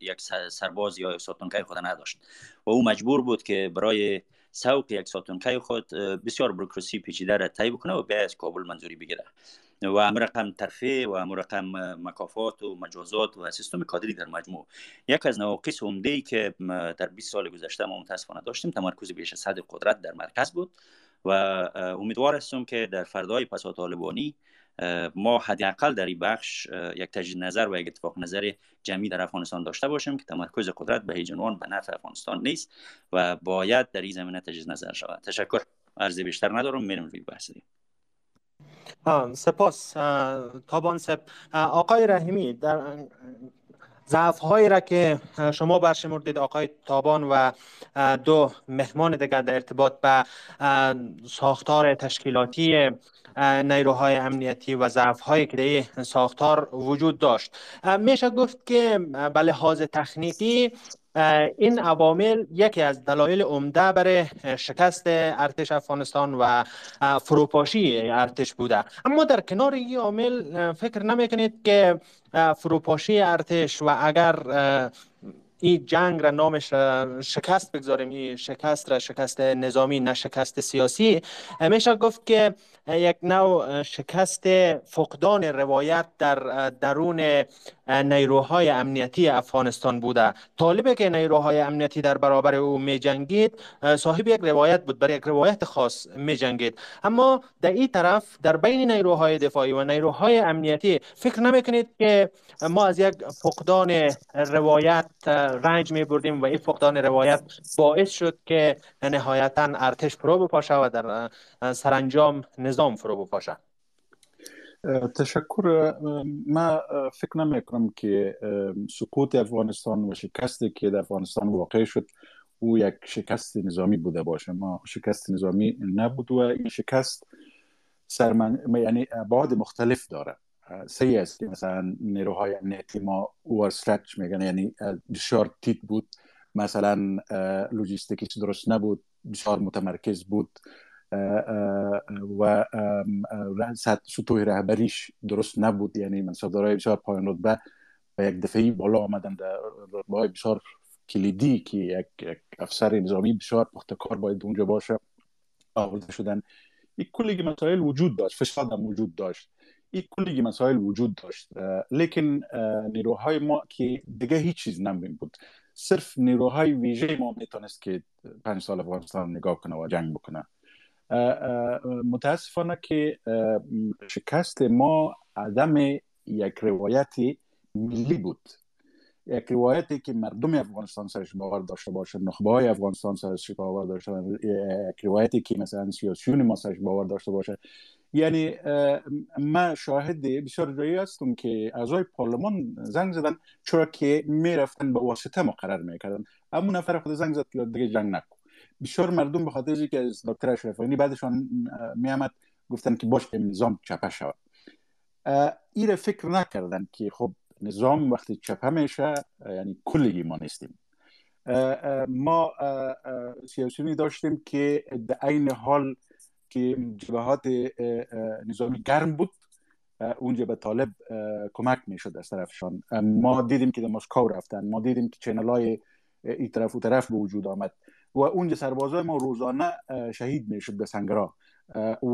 یک سرباز یا ساتونکای خود نداشت. و او مجبور بود که برای سوق یک ساتونکای خود بسیار بروکراسی پیچیده را طی بکنه و به کابل منظوری بگیره. و هم رقم ترفیع و هم رقم مکافات و مجازات و سیستم کادری در مجموع. یک از نواقص عمده ای که در 20 سال گذشته ما متاسفانه داشتیم تمرکز بیش از حد قدرت در مرکز بود. و امیدوار هستم که در فردای پسا طالبانی ما حداقل در این بخش یک تجدید نظر و یک اتفاق نظر جمعی در افغانستان داشته باشیم که تمرکز قدرت به هیچ عنوان به نفع افغانستان نیست و باید در این زمینه تجدید نظر شود. تشکر. عرض بیشتر ندارم. میرم روی بحث سپاس. تابان سپ. آقای رحیمی در ضعف هایی را که شما برشمردید آقای تابان و دو مهمان دیگر در ارتباط به ساختار تشکیلاتی نیروهای امنیتی و ضعف هایی که در ساختار وجود داشت. میشه گفت که به لحاظ تکنیکی این عوامل یکی از دلایل عمده برای شکست ارتش افغانستان و فروپاشی ارتش بوده. اما در کنار این عامل فکر نمی‌کنید که فروپاشی ارتش و اگر این جنگ را نامش شکست بگذاریم این شکست را شکست نظامی نه شکست سیاسی میشه گفت که یک نوع شکست فقدان روایت در درون نیروهای امنیتی افغانستان بوده. طالبه که نیروهای امنیتی در برابر او می جنگید صاحب یک روایت بود برای یک روایت خاص می جنگید اما در این طرف در بین نیروهای دفاعی و نیروهای امنیتی فکر نمی که ما از یک فقدان روایت رنج می بردیم و این فقدان روایت باعث شد که نهایتا ارتش فرو بپاشه و در سرانجام نظام فرو بپاشه تشکر. ما فکر نمی کنم که سقوط افغانستان و شکستی که در افغانستان واقع شد او یک شکست نظامی بوده باشه. ما شکست نظامی نبود و این شکست سرمن... یعنی بعد مختلف داره. سی است مثلا نیروهای امنیتی ما اوورسترچ میگن یعنی بسیار تیت بود. مثلا لوجیستیکیش درست نبود بسیار متمرکز بود. و سطوح رهبریش درست نبود. یعنی منصبدارای بسیار پایان رتبه و یک دفعی بالا آمدن در رتبه بسیار کلیدی که یک, یک افسر نظامی بسیار پختکار باید اونجا باشه آورده شدن. این کلی مسائل وجود داشت. فساد هم وجود داشت. این کلی مسائل وجود داشت. لیکن نیروهای ما که دیگه هیچ چیز نمیم بود. صرف نیروهای ویژه ما می‌تونست که پنج سال افغانستان نگاه کنه و جنگ بکنه. متاسفانه که شکست ما عدم یک روایت ملی بود. یک روایتی که مردم افغانستان سرش باور داشته باشه نخبه های افغانستان سرش باور داشته باشه یک روایتی که مثلا سیاسیون ما سرش باور داشته باشه. یعنی ما شاهد بسیار جایی هستم که اعضای پارلمان زنگ زدن چرا که می‌رفتن به واسطه مقرر می‌کردن. اما نفر خود زنگ زد که دیگه جنگ نکن. بسیار مردم به خاطر که از دکتر اشرف بعدشان میامد گفتن که باش نظام چپه شود. این فکر نکردن که خب نظام وقتی چپه میشه یعنی کلگی ما نیستیم ما سیاسیونی داشتیم که در این حال که جبهات نظامی گرم بود اونجا به طالب کمک می‌شد از طرفشان. ما دیدیم که در مسکو رفتن ما دیدیم که چنل های ای طرف و طرف به وجود آمد. و اونجا سربازای ما روزانه شهید می‌شد به سنگرا.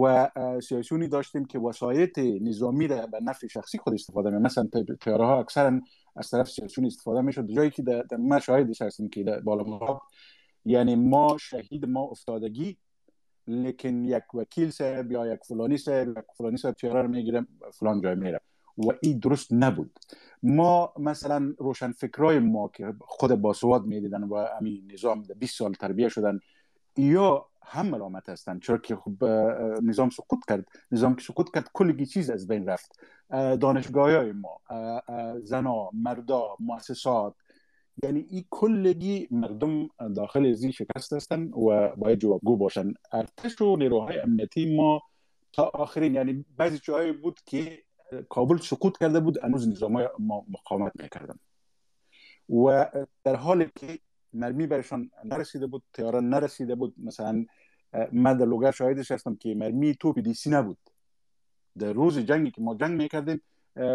و سیاسیونی داشتیم که وسایت نظامی را به نفع شخصی خود استفاده می مثلا تیاره ها اکثرا از طرف سیاسیون استفاده می‌شد. جایی که در ما شاهدش هستیم که در بالا یعنی ما شهید ما افتادگی لیکن یک وکیل صاحب یا یک فلانی صاحب یک فلانی صاحب تیاره رو می‌گیره فلان جای میره. و این درست نبود. ما مثلا روشن فکرای ما که خود باسواد می‌دیدن و همین نظام 20 سال تربیه شدن یا هم ملامت هستند چرا که خب نظام سقوط کرد. نظام که سقوط کرد کلی چیز از بین رفت. دانشگاه های ما زنا مردا مؤسسات یعنی این کلگی مردم داخل زی شکست هستند و باید جوابگو باشن. ارتش و نیروهای امنیتی ما تا آخرین یعنی بعضی جاهای بود که کابل سقوط کرده بود هنوز نظام های ما مقاومت می‌کردن. و در حالی که مرمی برشان نرسیده بود تیاره نرسیده بود مثلا من در لوگر شاهدش هستم که مرمی توپ دیسی نبود. در روز جنگی که ما جنگ می‌کردیم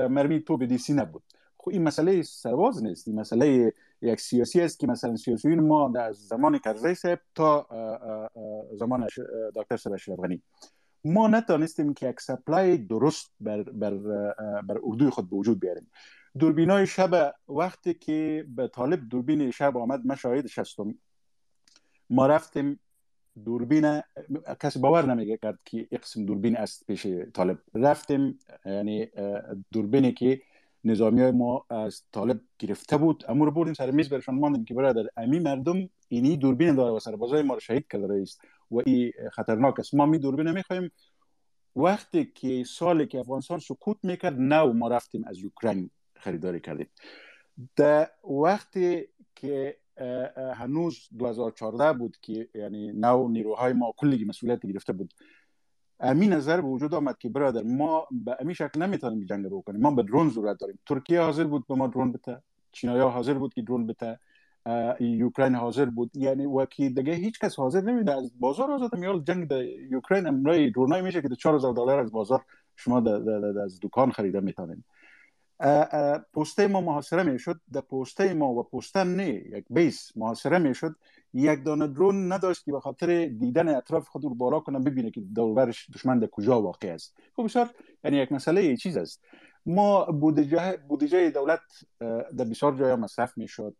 مرمی توپ دیسی نبود. خب این مسئله سرباز نیست این مسئله یک سیاسی است که مثلا سیاسیون ما در زمان کرزی صاحب تا زمان دکتر سبش غنی ما نتانستیم که یک سپلای درست بر, بر, بر اردوی خود به وجود بیاریم. دوربینای شب وقتی که به طالب دوربین شب آمد من شاهدش هستم. ما رفتیم دوربین کسی باور نمیگه کرد که یک قسم دوربین است پیش طالب. رفتیم یعنی دوربینی که نظامی های ما از طالب گرفته بود. اما رو بردیم سر میز برشان ماندیم که برادر امی مردم اینی دوربین داره و سربازای ما رو شهید کرده است و این خطرناک است. ما می دوربین نمی‌خوایم. وقتی که سالی که افغانستان سکوت می‌کرد نو ما رفتیم از اوکراین خریداری کردیم. در وقتی که هنوز 2014 بود که یعنی نو نیروهای ما کلی مسئولیت گرفته بود. امین نظر به وجود آمد که برادر ما به امی شکل نمی‌تونیم جنگ بکنیم. ما به درون ضرورت داریم. ترکیه حاضر بود به ما درون بته. چینایا حاضر بود که درون بته. اوکراین حاضر بود. یعنی و که دیگه هیچ کس حاضر نمیده از بازار آزاد میال جنگ در اوکراین امرای درونای میشه که 4000 دلار از بازار شما از دکان خریده می‌تونید پوسته ما محاصره می‌شد. در پوسته ما و پوسته نه یک بیس محاصره می‌شد. یک دانه درون نداشت که به خاطر دیدن اطراف خود رو بالا کنه ببینه که دوربرش دشمن در کجا واقع است. خب بسیار یعنی یک مسئله چیز است. ما بودجه بودجه دولت در بسیار جای مصرف می‌شد.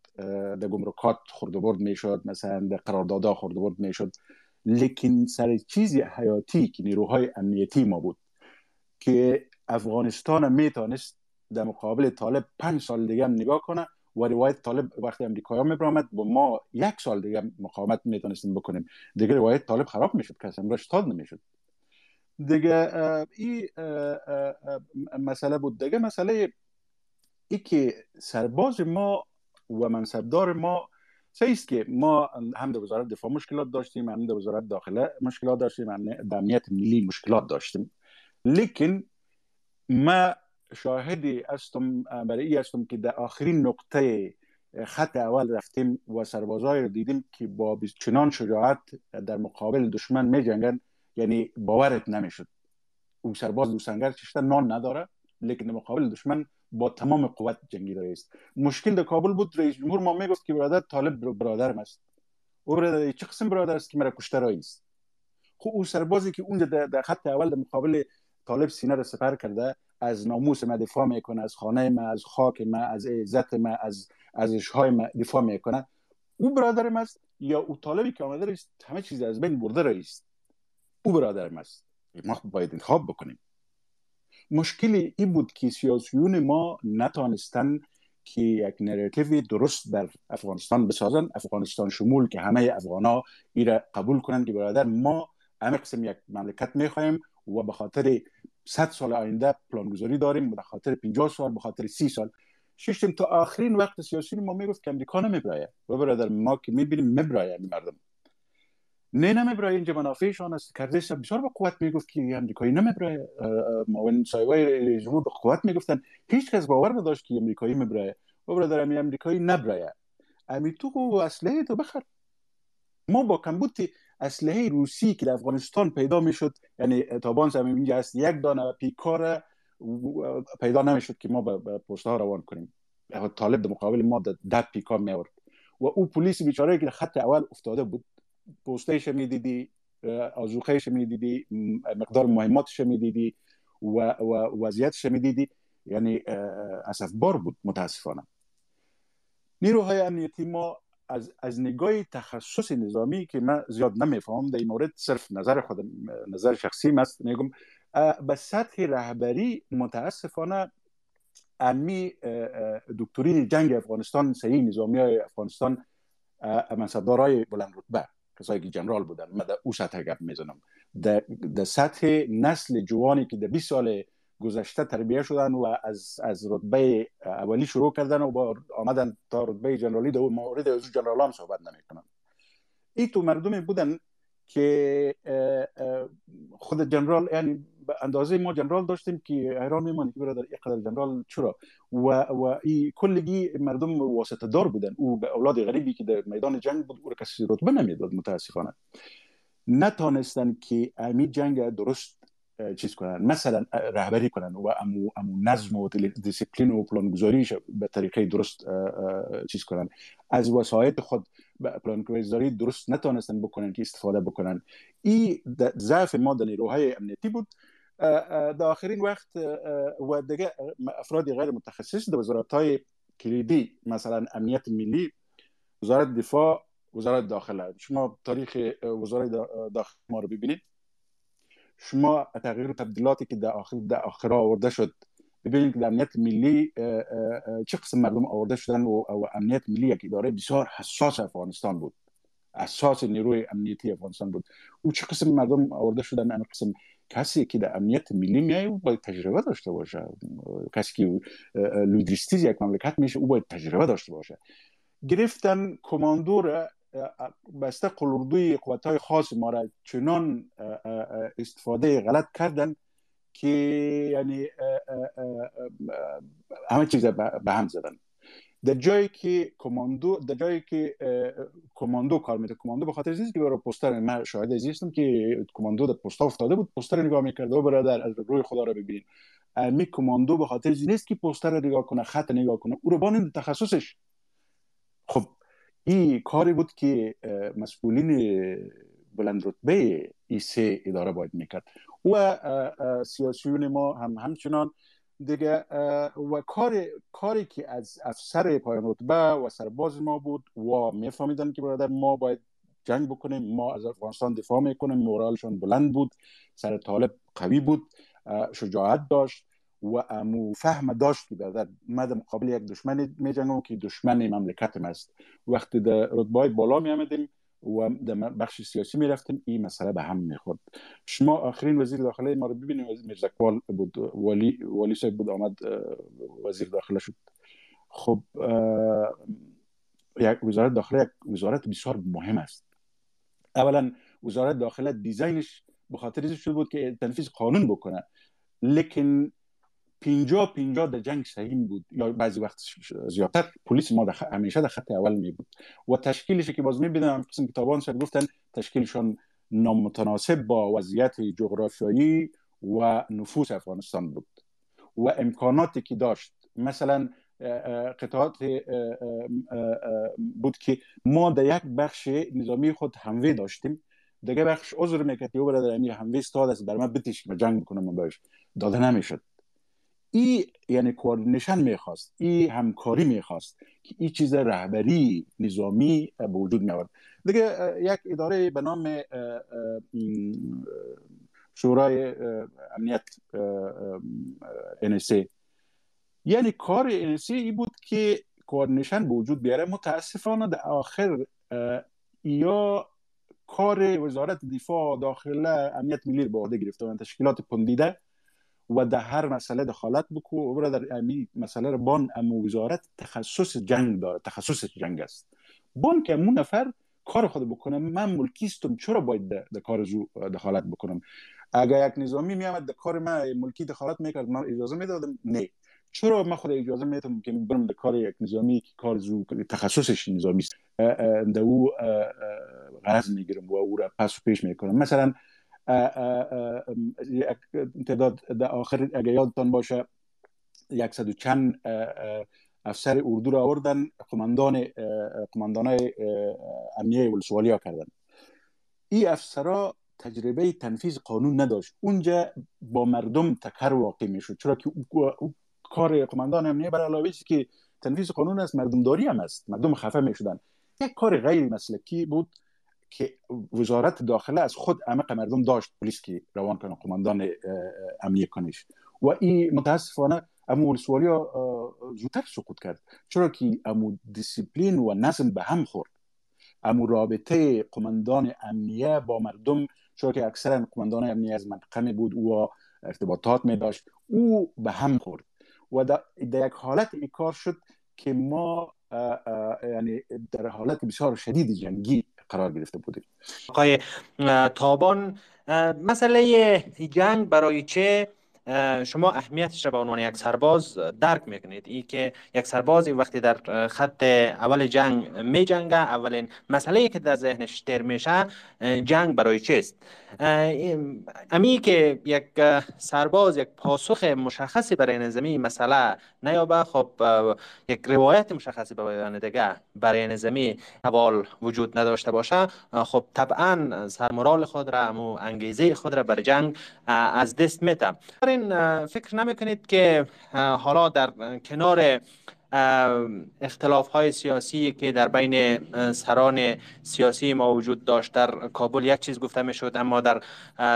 در گمرکات خردبرد می‌شد مثلا در قراردادها خردبرد می‌شد. لیکن سر چیزی حیاتی که نیروهای امنیتی ما بود که افغانستان می‌تونست در مقابل طالب پنج سال دیگه هم نگاه کنه و روایت طالب وقتی امریکایی ها میبرامد با ما یک سال دیگه مقاومت می‌تونستیم بکنیم. دیگه روایت طالب خراب می‌شد کسی امراش تاد نمی‌شد. دیگه این مسئله بود. دیگه مسئله ای که سرباز ما و منصبدار ما سیست که ما هم در وزارت دفاع مشکلات داشتیم هم در وزارت داخله مشکلات داشتیم هم در امنیت ملی مشکلات داشتیم. لیکن ما شاهدی هستم برای ای هستم که در آخرین نقطه خط اول رفتیم و سربازای رو دیدیم که با چنان شجاعت در مقابل دشمن می جنگن یعنی باورت نمی‌شد. او سرباز دو سنگر چشته نان نداره لیکن مقابل دشمن با تمام قوت جنگیده است. مشکل در کابل بود رئیس جمهور ما می‌گفت که برادر طالب برادرم است. او برادر چه قسم برادر است که مرا کشته است؟ خب او سربازی که اونجا در خط اول در مقابل طالب سینه رو سپر کرده از ناموس ما دفاع می‌کنه از خانه ما از خاک ما از عزت ما از ارزش‌های ما دفاع می‌کنه. او برادر است یا او طالبی که آمده است همه چیز از بین برده است او برادر است ما باید انتخاب بکنیم. مشکلی این بود که سیاسیون ما نتانستن که یک نراتیو درست در افغانستان بسازن. افغانستان شمول که همه افغان ها را قبول کنند که برادر ما همه قسم یک مملکت می‌خواهیم و به خاطر 100 سال آینده پلانگذاری داریم. به خاطر 50 سال به خاطر 30 سال. ششتیم تا آخرین وقت سیاسی ما می‌گفت که امریکا نمیبرایه و برادر ما که می‌بینیم میبرایه مردم. نه نمیبرایه اینجا منافعشان است. کرده بسیار با قوت می‌گفت که امریکایی نمیبرایه معاون صاحبای جمهور به قوت می‌گفتن. هیچ کس باور نداشت که امریکایی میبرایه و برادر امی امریکایی نبرایه امی تو اسلحه تو بخر. ما با کمبود اسلحه روسی که در افغانستان پیدا می‌شد یعنی تابان زمین اینجا است یک دانه پیکار پیدا نمی‌شد که ما به پست ها روان کنیم. طالب در مقابل ما ده پیکار می آورد و او پلیس بیچاره که خط اول افتاده بود. پستش می‌دیدی آزوخهش می‌دیدی مقدار مهماتش می‌دیدی و, و وضعیتش می‌دیدی یعنی اصف بار بود متاسفانه. نیروهای امنیتی ما از, از نگاه تخصص نظامی که من زیاد نمی‌فهمم در این مورد صرف نظر خودم نظر شخصی است میگم به سطح رهبری متاسفانه امی دکترین جنگ افغانستان سعی نظامی های افغانستان منصبدارای بلند رتبه. کسایی که جنرال بودن. من در او سطح گپ می‌زنم. در سطح نسل جوانی که در 20 سال گذشته تربیه شدن و از از رتبه اولی شروع کردن و با آمدن تا رتبه جنرالی در مورد از جنرال هم صحبت نمی‌کنم. این تو مردمی بودن که خود جنرال یعنی اندازه ما جنرال داشتیم که حیران میمانیم که برادر اینقدر جنرال چرا؟ و و ای کلگی مردم واسطه دار بودن. او به اولاد غریبی که در میدان جنگ بود او کسی رتبه نمی‌داد متاسفانه. نتانستن که امی جنگ درست چیز کنن مثلا رهبری کنن و امو, امو نظم و دیسیپلین و پلانگذاریش به طریقه درست چیز کنن. از وسایط خود پلانگذاری درست نتونستن بکنن که استفاده بکنن. این ضعف ما در نیروهای امنیتی بود. در آخرین وقت و دیگه افراد غیر متخصص در وزارت های کلیدی مثلا امنیت ملی وزارت دفاع وزارت داخله شما تاریخ وزارت داخل ما رو ببینید. شما تغییر و تبدیلاتی که در آخر در آخر آورده شد ببینید که امنیت ملی چه قسم مردم آورده شدن و, امنیت ملی یک اداره بسیار حساس افغانستان بود. اساس نیروی امنیتی افغانستان بود. او چه قسم مردم آورده شدن این قسم کسی که در امنیت ملی میای او باید تجربه داشته باشه. کسی که لوجستیز یک مملکت میشه او باید تجربه داشته باشه. گرفتن کماندو را بسته قلوردوی قوت های خاص ما را چنان استفاده غلط کردن که یعنی همه چیز به هم زدن. در جایی که کماندو در جایی که کماندو کار میده کماندو به خاطر که برای پوستر من شاهد ازیستم که کماندو در افتاده بود. پوستر نگاه می‌کرده و برادر از روی خدا رو ببین. می کماندو به خاطر نیست که پوستر نگاه کنه خط نگاه کنه. او رو تخصصش. خب این کاری بود که مسئولین بلند رتبه ای سه اداره باید می‌کرد. و سیاسیون ما هم همچنان دیگه و کار کاری که از افسر پایان رتبه و سرباز ما بود و میفهمیدن که برادر ما باید جنگ بکنیم. ما از افغانستان دفاع می‌کنیم. مورالشون بلند بود سر طالب قوی بود شجاعت داشت و امو فهم داشت که برادر من مقابل یک دشمن می جنگم که دشمن مملکتم است وقتی در رتبه بالا می آمدیم و در بخش سیاسی می رفتیم این مسئله به هم می خورد شما آخرین وزیر داخله ما رو ببینیم. وزیر مرزکوال بود. والی والی صاحب بود. آمد وزیر داخله شد. خب یک وزارت داخله یک وزارت بسیار مهم است. اولا وزارت داخله دیزاینش به خاطر شده بود که تنفیذ قانون بکنه. لیکن پینجا پینجا در جنگ سهیم بود. یا بعضی وقت زیادتر پلیس ما دخ... همیشه در خط اول می بود. و تشکیلش که باز می بینم قسم کتابان سر گفتن تشکیلشان نامتناسب با وضعیت جغرافیایی و نفوس افغانستان بود. و امکاناتی که داشت مثلا قطعات بود که ما در یک بخش نظامی خود هموی داشتیم. دیگه بخش عذر می‌کرد یه برادر هموی هموی استاد است بر من بتیش که جنگ بکنم باش داده نمی‌شد. ای یعنی کوردینیشن می‌خواست ای همکاری می‌خواست که این چیز رهبری نظامی به وجود میآورد. دیگه یک اداره به نام شورای امنیت NSA یعنی کار انسی ای بود که کوردینیشن به وجود بیاره. متاسفانه در آخر یا کار وزارت دفاع داخله امنیت ملی به عهده گرفته و تشکیلات پندیده و در هر مسئله دخالت بکو. و در امی مسئله بان امو وزارت تخصص جنگ داره تخصص جنگ است. بان که امون نفر کار خود بکنم من ملکیستم چرا باید در کار زو دخالت بکنم؟ اگر یک نظامی میامد در کار من ملکی دخالت می‌کرد من اجازه می‌دادم؟ نه. چرا من خود اجازه میدم که برم در کار یک نظامی که کار زو تخصصش نظامی است؟ در او غرض می‌گیرم و او را پس و پیش می‌کنم. مثلا تعداد در آخر اگر یادتان باشه یکصد و چند افسر اردو را آوردن قماندان قماندان امنیه ولسوالیا کردن. این افسرا تجربه تنفیذ قانون نداشت. اونجا با مردم تکر واقع می‌شد. چرا که کار قماندان امنیه برای علاوه که تنفیذ قانون است مردم داری هم است. مردم خفه می‌شدن. یک کار غیر مسلکی بود. که وزارت داخله از خود عمق مردم داشت پلیس که روان کنه قماندان امنیه کنش و این متاسفانه امو ولسوالی زودتر سقوط کرد. چرا که امو دیسیپلین و نظم به هم خورد. امو رابطه قماندان امنیه با مردم چرا که اکثرا قماندان امنیه از منطقه بود و ارتباطات می داشت او به هم خورد. و در یک حالت ای کار شد که ما یعنی در حالت بسیار شدید جنگی قرار گرفته بودیم آقای تابان مسئله جنگ برای چه؟ شما اهمیتش را به عنوان یک سرباز درک می‌کنید. ای که یک سرباز وقتی در خط اول جنگ می جنگه اولین مسئله که در ذهنش تر میشه جنگ برای چیست؟ امی که یک سرباز یک پاسخ مشخصی برای نظامی مسئله نیابه خب یک روایت مشخصی به بیان دیگه برای نظامی حوال وجود نداشته باشه. خب طبعا سرمرال خود را و انگیزه خود را برای جنگ از دست میته فکر نمی‌کنید که حالا در کنار اختلاف های سیاسی که در بین سران سیاسی ما وجود داشت در کابل یک چیز گفته می شد اما در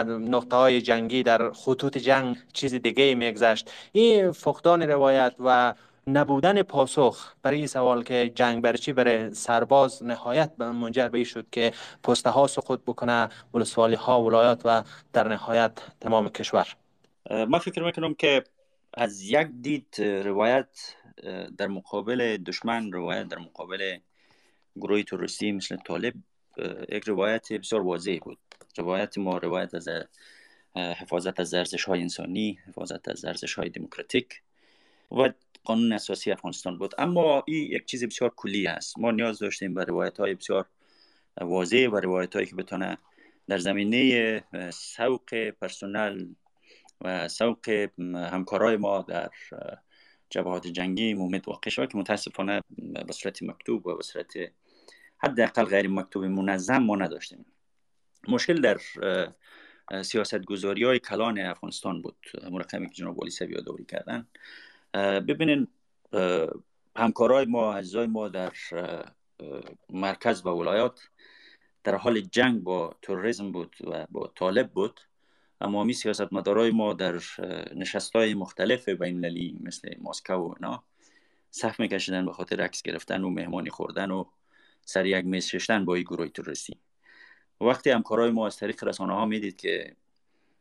نقطه های جنگی در خطوط جنگ چیز دیگه میگذشت. این فقدان روایت و نبودن پاسخ برای این سوال که جنگ برای چی برای سرباز نهایت منجر به شد که پسته ها سقوط بکنه ولسوالی ها ولایات و در نهایت تمام کشور. ما فکر می‌کنم که از یک دید روایت در مقابل دشمن روایت در مقابل گروه توریستی مثل طالب یک روایت بسیار واضح بود. روایت ما روایت از حفاظت از ارزش های انسانی حفاظت از ارزش های دموکراتیک و قانون اساسی افغانستان بود. اما این یک چیز بسیار کلی است. ما نیاز داشتیم به روایت های بسیار واضح و روایت هایی که بتونه در زمینه سوق پرسنل و سوق همکارای ما در جبهات جنگی مومد واقع شد که متاسفانه به صورت مکتوب و به صورت حداقل غیر مکتوب منظم ما نداشتیم. مشکل در سیاست گذاری های کلان افغانستان بود. مرقمی که جناب والی سبی دوری کردن. ببینین همکارای ما اجزای ما در مرکز و ولایات در حال جنگ با تروریسم بود و با طالب بود. امامی سیاستمدارای ما در نشست های مختلف بین المللی مثل ماسکو و اینا صف میکشیدن به خاطر عکس گرفتن و مهمانی خوردن و سر یک میز ششتن با این گروه تروریستی. وقتی همکارای ما از طریق رسانه ها می‌دید که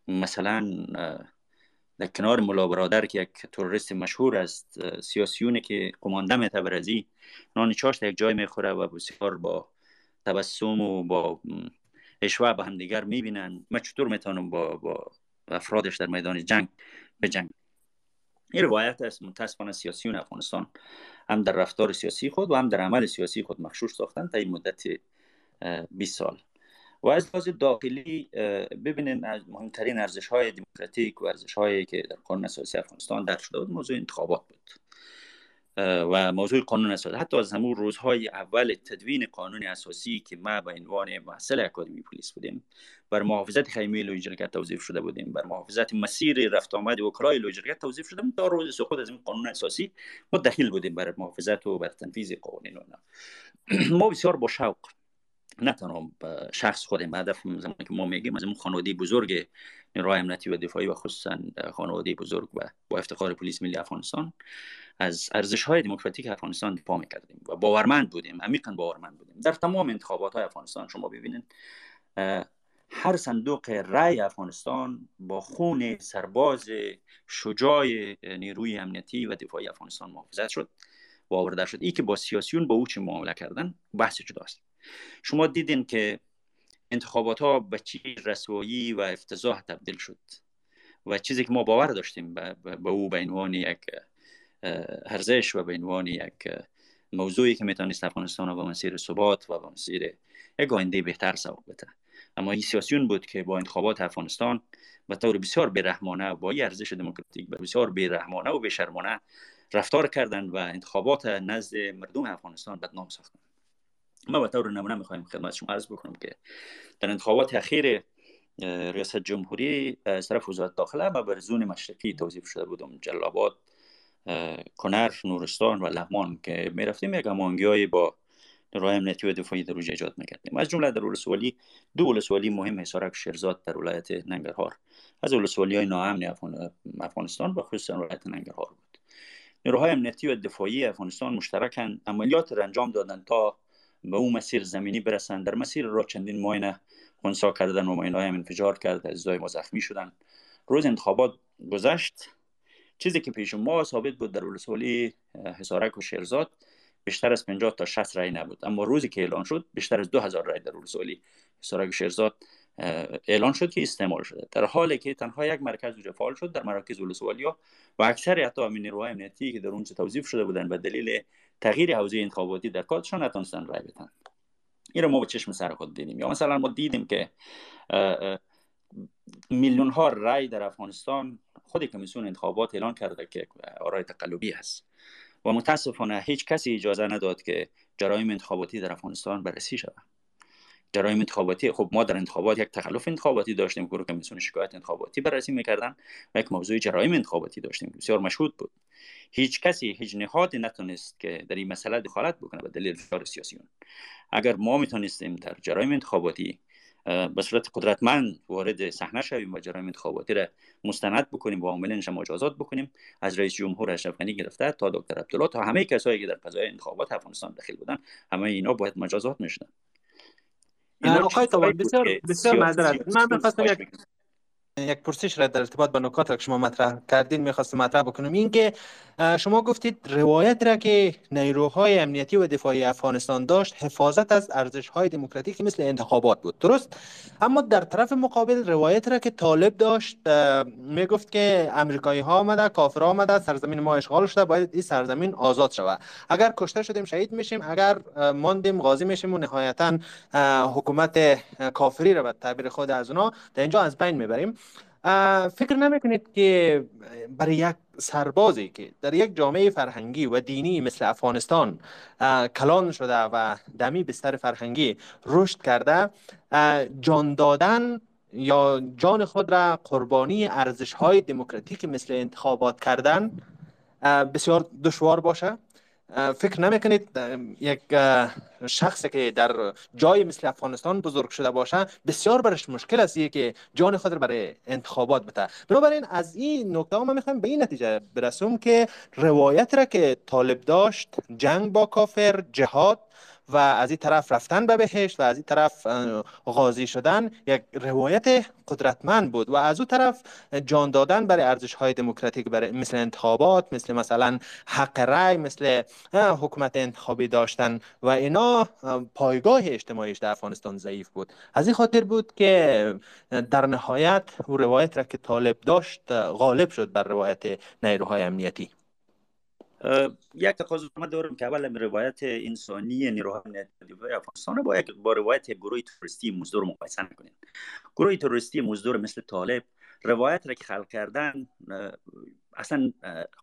مثلا در کنار ملا برادر که یک تروریست مشهور است سیاسیونه که قمانده تبرزی نان چاشت یک جای می‌خوره و بسیار با تبسم و با اشوه به هم دیگر می‌بینن. من چطور می‌تونم با, با افرادش در میدان جنگ به جنگ این روایت است. متاسفانه سیاسیون افغانستان هم در رفتار سیاسی خود و هم در عمل سیاسی خود مخشوش ساختن تا این مدت 20 سال. و از لحاظ داخلی ببینید مهمترین ارزش های دموکراتیک و ارزش هایی که در قانون اساسی افغانستان در شده بود موضوع انتخابات بود. و موضوع قانون اساسی. حتی از همون روزهای اول تدوین قانون اساسی که ما به عنوان محصل اکادمی پلیس بودیم بر محافظت خیمه لوجرگت توضیح شده بودیم. بر محافظت مسیر رفت آمد وکلای لوجرگت توضیح شده بودیم تا روز سقوط از این قانون اساسی ما دخیل بودیم بر محافظت و بر تنفیذ قوانین ما بسیار با شوق نه تنها شخص خودم هدف زمانی که ما میگیم از اون خانواده بزرگ نیروهای امنیتی و دفاعی و خصوصا خانواده بزرگ و با افتخار پلیس ملی افغانستان از ارزش های دموکراتیک افغانستان دفاع می‌کردیم و باورمند بودیم عمیقا باورمند بودیم. در تمام انتخابات های افغانستان شما ببینید هر صندوق رای افغانستان با خون سرباز شجاع نیروی امنیتی و دفاعی افغانستان محافظت شد و آورده شد ای که با سیاسیون با او چه معامله کردن؟ بحث جداست. شما دیدین که انتخابات ها به چی رسوایی و افتضاح تبدیل شد و چیزی که ما باور داشتیم به او به عنوان یک ارزش و به عنوان یک موضوعی که می‌تونست افغانستان به مسیر ثبات و به مسیر یک آینده بهتر سوق بده. اما این سیاسیون بود که با انتخابات افغانستان به طور بسیار بیرحمانه با ارزش دموکراتیک بسیار بیرحمانه و بیشرمانه رفتار کردند و انتخابات نزد مردم افغانستان بدنام ساختند. ما به طور نمونه می‌خوایم خدمت شما عرض بکنم که در انتخابات اخیر ریاست جمهوری از طرف وزارت داخله ما بر زون مشرقی توضیف شده بودم. جلاباد کنر نورستان و لغمان که می‌رفتیم یک هماهنگی با نیروهای امنیتی و دفاعی در روز ایجاد می‌کردیم. از جمله در ولسوالی دو ولسوالی مهم حصارک و شیرزاد در ولایت ننگرهار. از ولسوالی های ناامن افغانستان و خصوصا ولایت ننگرهار بود. نیروهای امنیتی و دفاعی افغانستان مشترکن عملیات را انجام دادن تا به اون مسیر زمینی برسن. در مسیر را چندین ماینه خونسا کردن و ماینه هم انفجار کرد. از ما زخمی شدن. روز انتخابات گذشت. چیزی که پیش ما ثابت بود در ولسوالی حصارک و شیرزاد بیشتر از 50 تا 60 رای نبود. اما روزی که اعلان شد بیشتر از 2000 رای در ولسوالی حصارک و شیرزاد اعلان شد که استعمال شده. در حالی که تنها یک مرکز اونجا فعال شد در مراکز ولسوالی و اکثر حتی همین نیروهای امنیتی که در اونجا توظیف شده بودن به دلیل تغییر حوزه انتخاباتی در کادشان نتونستن رای بدن. این رو ما به چشم سر خود دیدیم. یا مثلا ما دیدیم که میلیون ها رای در افغانستان خود کمیسیون انتخابات اعلان کرده که آرای تقلبی است و متاسفانه هیچ کسی اجازه نداد که جرایم انتخاباتی در افغانستان بررسی شود. جرایم انتخاباتی خب ما در انتخابات یک تخلف انتخاباتی داشتیم که کمیسیون شکایت انتخاباتی بررسی می‌کردن و یک موضوع جرایم انتخاباتی داشتیم. بسیار مشهود بود. هیچ کسی هیچ نهادی نتونست که در این مسئله دخالت بکنه به دلیل فشار سیاسیون. اگر ما می‌تونستیم در جرایم انتخاباتی به صورت قدرتمند وارد صحنه شویم و جرایم انتخاباتی را مستند بکنیم و عاملینش مجازات بکنیم از رئیس جمهور اشرف غنی گرفته تا دکتر عبدالله تا همه کسایی که در قضای انتخابات افغانستان داخل بودن همه اینا باید مجازات می‌شدن. إلى لقيته بالسر ما درت ما ما یک پرسش را در ارتباط با نکات که شما مطرح کردین می‌خواستم مطرح بکنم. این که شما گفتید روایت را که نیروهای امنیتی و دفاعی افغانستان داشت حفاظت از ارزش های دموکراتیک مثل انتخابات بود. درست؟ اما در طرف مقابل روایت را که طالب داشت می‌گفت که امریکایی ها آمده کافر آمده سرزمین ما اشغال شده باید این سرزمین آزاد شود. اگر کشته شدیم شهید میشیم اگر ماندیم غازی میشیم و نهایتا حکومت کافری را به تعبیر خود از اونا در اینجا از بین می‌بریم. فکر نمی‌کنید که برای یک سربازی که در یک جامعه فرهنگی و دینی مثل افغانستان کلان شده و دمی بستر فرهنگی رشد کرده جان دادن یا جان خود را قربانی ارزش های دموکراتیک مثل انتخابات کردن بسیار دشوار باشه. فکر نمی‌کنید یک شخصی که در جای مثل افغانستان بزرگ شده باشه بسیار برش مشکل است که جان خود برای انتخابات بده. بنابراین از این نکته ما می‌خوایم به این نتیجه برسوم که روایت را که طالب داشت جنگ با کافر جهاد و از این طرف رفتن به بهشت و از این طرف غازی شدن یک روایت قدرتمند بود و از اون طرف جان دادن برای ارزش های دموکراتیک برای مثل انتخابات مثل مثلا حق رای مثل حکومت انتخابی داشتن و اینا پایگاه اجتماعیش در افغانستان ضعیف بود. از این خاطر بود که در نهایت او روایت را که طالب داشت غالب شد بر روایت نیروهای امنیتی. یک تقاضا دارم که اول روایت انسانی نیروهای امنیتی افغانستان با یک با روایت گروه تروریستی مزدور مقایسه نکنید گروه تروریستی مزدور مثل طالب روایت را که خلق کردن اصلا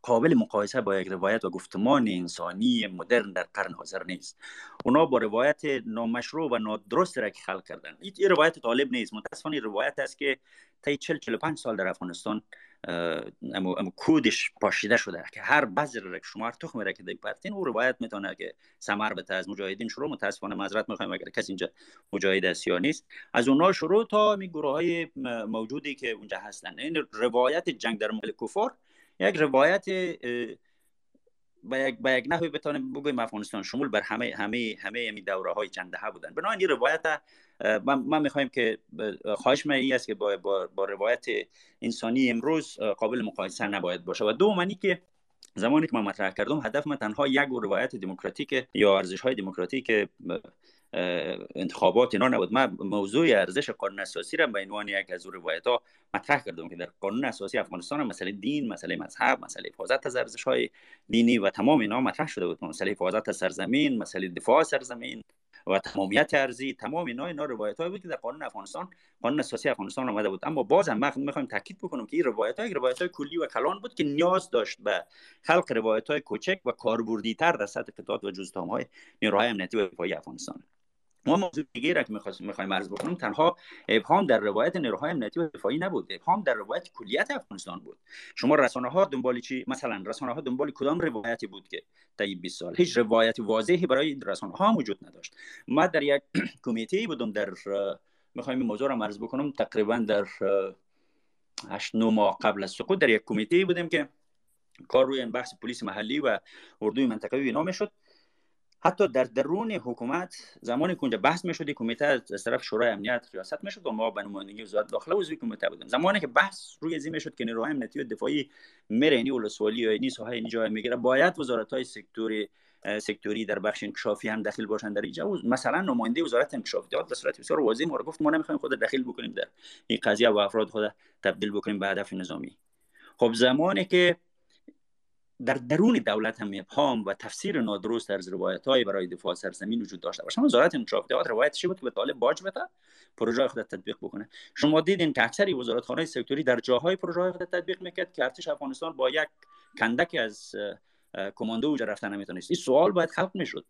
قابل مقایسه با یک روایت و گفتمان انسانی مدرن در قرن حاضر نیست. اونا با روایت نامشروع و نادرست را که خلق کردن. این روایت طالب نیست. متاسفانه روایت است که تا 40 45 سال در افغانستان امو, امو کودش پاشیده شده که هر بذر را که شما تخم را که پرتین او روایت می‌تونه که سمر بته از مجاهدین شروع متاسفانه معذرت می‌خوایم اگر کسی اینجا مجاهد یا نیست از اونها شروع تا می گروه های موجودی که اونجا هستن این روایت جنگ در مل کفار یک روایت با یک با یک نحوی بتانیم بگویم افغانستان شمول بر همه همه همه این دوره های چند دهه بودن بنابراین این روایت ما می‌خوایم که خواهش من این است که با, با, با روایت انسانی امروز قابل مقایسه نباید باشه. و دومانی که زمانی که من مطرح کردم هدف من تنها یک روایت دموکراتیک یا ارزش های دموکراتیک انتخابات اینا نبود. من موضوع ارزش قانون اساسی را به عنوان یک از روایت ها مطرح کردم که در قانون اساسی افغانستان مسئله دین مسئله مذهب مسئله حفاظت از ارزش های دینی و تمام اینا مطرح شده بود. مسئله حفاظت از سرزمین مسئله دفاع سرزمین. و تمامیت ارزی تمام اینا اینا روایت های بود که در قانون افغانستان قانون اساسی افغانستان آمده بود. اما بازم من می‌خوایم تاکید بکنم که این روایت های روایت های کلی و کلان بود که نیاز داشت به خلق روایت های کوچک و کاربردی تر در سطح قطعات و جزتام های نیروهای امنیتی و دفاعی افغانستان. ما موضوع دیگه را که می‌خوایم عرض بکنیم تنها ابهام در روایت نیروهای امنیتی و دفاعی نبود. ابهام در روایت کلیت افغانستان بود. شما رسانه ها دنبال چی؟ مثلا رسانه ها دنبال کدام روایتی بود که طی 20 سال؟ هیچ روایت واضحی برای رسانه ها وجود نداشت. ما در یک کمیته بودم در می‌خوایم این موضوع را عرض بکنم تقریبا در 8 9 ماه قبل از سقوط در یک کمیته بودیم که کار روی بحث پلیس محلی و اردوی منطقوی نام شد حتی در درون حکومت زمانی که اونجا بحث می‌شد کمیته از طرف شورای امنیت ریاست می‌شد و ما به نمایندگی وزارت داخله عضو کمیته بودیم. زمانی که بحث روی زمین شد که نیروهای امنیتی و دفاعی میره اینی ولسوالی و اینی ساحه اینی جای می‌گیره باید وزارت های سکتوری سکتوری در بخش انکشافی هم داخل باشن در اینجا. مثلا نماینده وزارت انکشافات به صورت بسیار واضح ما گفت ما نمی‌خوایم خود داخل بکنیم در این قضیه و افراد خود تبدیل بکنیم به هدف نظامی. خب زمانی که در درون دولت هم ابهام و تفسیر نادرست از روایت های برای دفاع سرزمین وجود داشته باشه. وزارت انکشافات روایتش بود که به طالب باج بده؟ پروژه خود تطبیق بکنه. شما دیدین که اکثر وزارت خانه سکتوری در جاهای پروژه خود تطبیق می‌کرد که ارتش افغانستان با یک کندک از کماندو اونجا رفتن نمی‌تونست. این سوال باید خلق می‌شد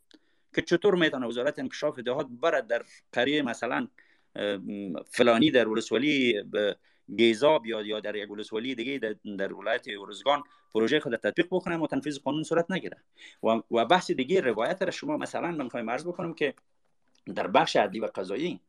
که چطور می‌تونه وزارت انکشاف دهات برد در قریه مثلا فلانی در ولسوالی گیزاب یا یا در یک ولسوالی دیگه در, در ولایت ارزگان پروژه خود تطبیق بکنه و تنفیذ قانون صورت نگیره. و, و بحث دیگه روایت را شما مثلا من می‌خوایم عرض بکنم که در بخش عدلی و قضایی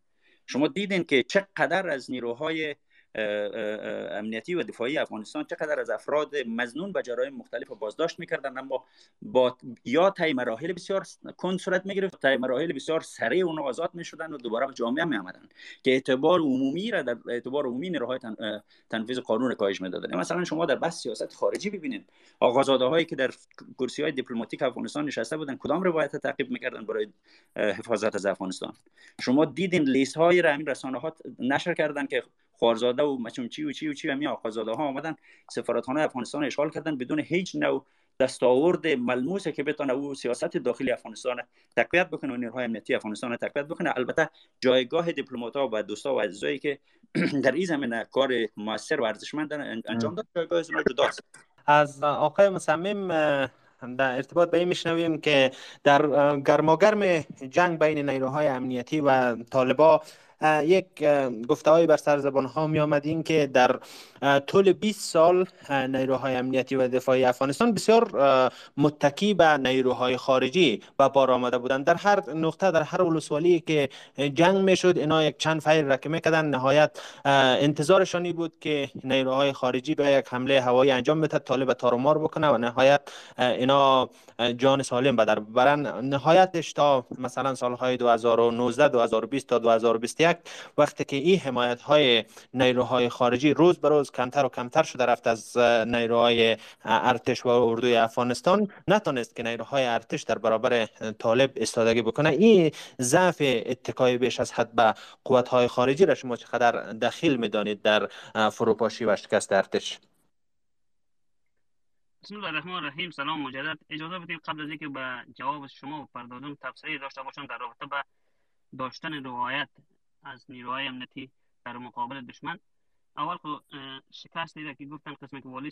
شما دیدین که چقدر از نیروهای امنیتی و دفاعی افغانستان چقدر از افراد مزنون به جرایم مختلف بازداشت می‌کردن اما با یا طی مراحل بسیار کند صورت می‌گرفت طی مراحل بسیار سریع اون آزاد می‌شدن و دوباره به جامعه می آمدن که اعتبار عمومی را در اعتبار عمومی نیروهای تن، تنفیذ قانون را کاهش می‌دادن. مثلا شما در بحث سیاست خارجی ببینید آقازاده هایی که در کرسی های دیپلماتیک افغانستان نشسته بودن کدام روایت تعقیب می‌کردن برای حفاظت از افغانستان؟ شما دیدین لیست های را رسانه ها نشر کردن که خارزاده و چی و چی و چی و می آقازاده ها آمدن سفارتخانه افغانستان اشغال کردن بدون هیچ نوع دستاورد ملموسه که بتونه او سیاست داخلی افغانستان تقویت بکنه و نیروهای امنیتی افغانستان تقویت بکنه. البته جایگاه دیپلمات ها و دوستا و عزیزایی که در این زمینه کار موثر و ارزشمند انجام داد. جایگاه از جداست. از آقای مصمم در ارتباط به این میشنویم که در گرماگرم جنگ بین نیروهای امنیتی و طالبا یک گفته بر سر زبان ها می آمد این که در طول 20 سال نیروهای امنیتی و دفاعی افغانستان بسیار متکی به نیروهای خارجی به بار آمده بودند. در هر نقطه در هر ولسوالی که جنگ می شد اینا یک چند فیر را که می‌کردن نهایت انتظارشانی بود که نیروهای خارجی به یک حمله هوایی انجام بده طالب تارمار بکنه و نهایت اینا جان سالم به در برن نهایتش تا مثلا سالهای 2019 2020 تا 2021 وقتی که این حمایت های نیروهای خارجی روز به روز کمتر و کمتر شده رفت از نیروهای ارتش و اردوی افغانستان نتونست که نیروهای ارتش در برابر طالب استادگی بکنه. این ضعف اتکای بیش از حد به قوت های خارجی را شما چقدر دخیل می‌دانید در فروپاشی و شکست ارتش؟ بسم الله الرحمن الرحیم. سلام مجدد. اجازه بدید قبل از اینکه به جواب شما پردازم تفسیری داشته باشم در رابطه به داشتن روایت. از نیروهای امنیتی در مقابل دشمن. اول خود شکست دیده که گفتن قسمی که والی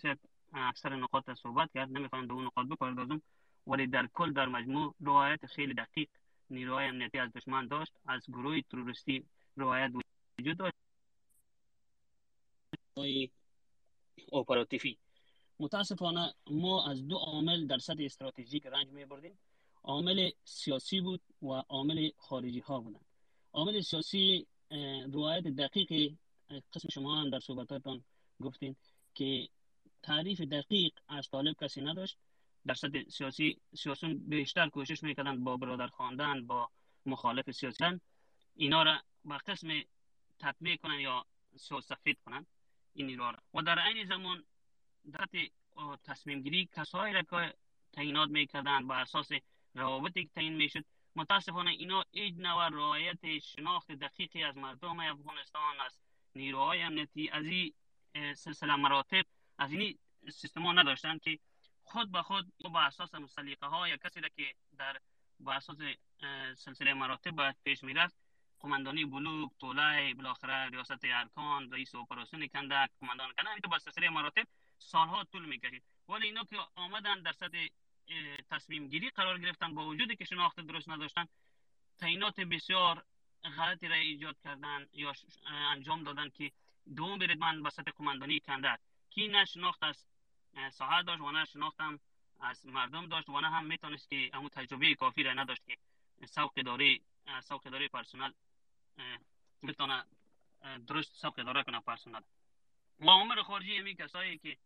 اکثر نقاط صحبت کرد نمی‌خوام به اون نقاط بپردازم. ولی در کل در مجموع روایت خیلی دقیق نیروهای امنیتی از دشمن داشت از گروه تروریستی روایت وجود داشت. اپراتیفی. متاسفانه ما از دو عامل در سطح استراتژیک رنج می بردیم عامل سیاسی بود و عامل خارجی ها بودند. عامل سیاسی روایت دقیق قسم شما هم در صحبتاتان گفتین که تعریف دقیق از طالب کسی نداشت. در سطح سیاسی سیاسون بیشتر کوشش می‌کردن با برادر خواندن با مخالف سیاسی اینا را به قسم تطبیق کنن یا سفید کنن. این را. و در این زمان در تصمیم گیری کسایی را که تعینات می‌کردن با اساس روابطی که تعیین می‌شد متاسفانه اینا ایج نوع رعایت شناخت دقیقی از مردم افغانستان از نیروهای امنیتی از این سلسله مراتب از این ها نداشتن که خود به خود با اساس مسلیقه ها یا کسی را که در با اساس سلسله مراتب باید پیش می‌رفت قماندانی بلوک طوله بالاخره ریاست ارکان رئیس اپراسیون کندک قماندان کندک با سلسله مراتب سالها طول می‌کشید. ولی اینا که آمدن در سطح تصمیم گیری قرار گرفتن با وجودی که شناخت درست نداشتن تعینات بسیار غلطی را ایجاد کردن یا انجام دادن که دوم برید من به سطح قماندانی کندک کی نه شناخت از ساحه داشت و نه شناختم از مردم داشت و نه هم می‌تونست که همون تجربه کافی را نداشت که سوق داری سوق داری پرسنل می‌تونه درست سوق داره کنه پرسنل. و عمر خارجی همی کسایی که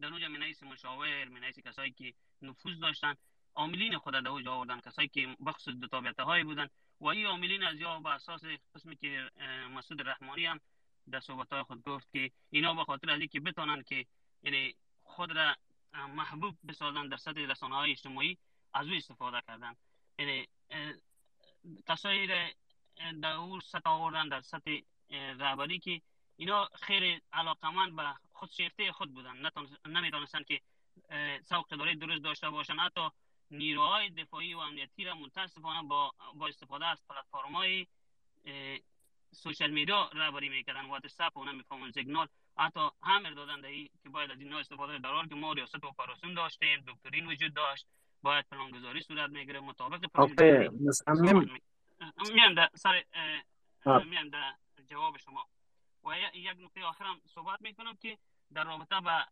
در اونجا منیس مشاور منیس کسایی که نفوذ داشتن. عاملین خود در اوج آوردن. کسایی که بخص دو تابعته های بودن. و این عاملین از یا به اساس قسمی که مسعود رحمانی هم در صحبت های خود گفت که اینا به خاطر از که بتونن که یعنی خود را محبوب بسازن در سطح رسانه های اجتماعی از او استفاده کردن. یعنی کسایی را در او سطح آوردن در سطح رهبری که اینا خیر علاقمند به خود شیفته خود بودن. نمی‌تونستن که سوق داره درست داشته باشن حتی نیروهای دفاعی و امنیتی را متاسفانه با با استفاده از پلتفرم های سوشل میدیا رهبری می‌کردن. واتساپ و نمیفهمون سیگنال حتی همر دادن دهی که باید از اینا استفاده در که ما ریاست اپراسیون داشتیم دکترین وجود داشت. باید پلانگذاری صورت می‌گیره مطابق پلانگذاری میام در سر میام در جواب شما. و یک نقطه آخرم صحبت می‌کنم که در رابطه با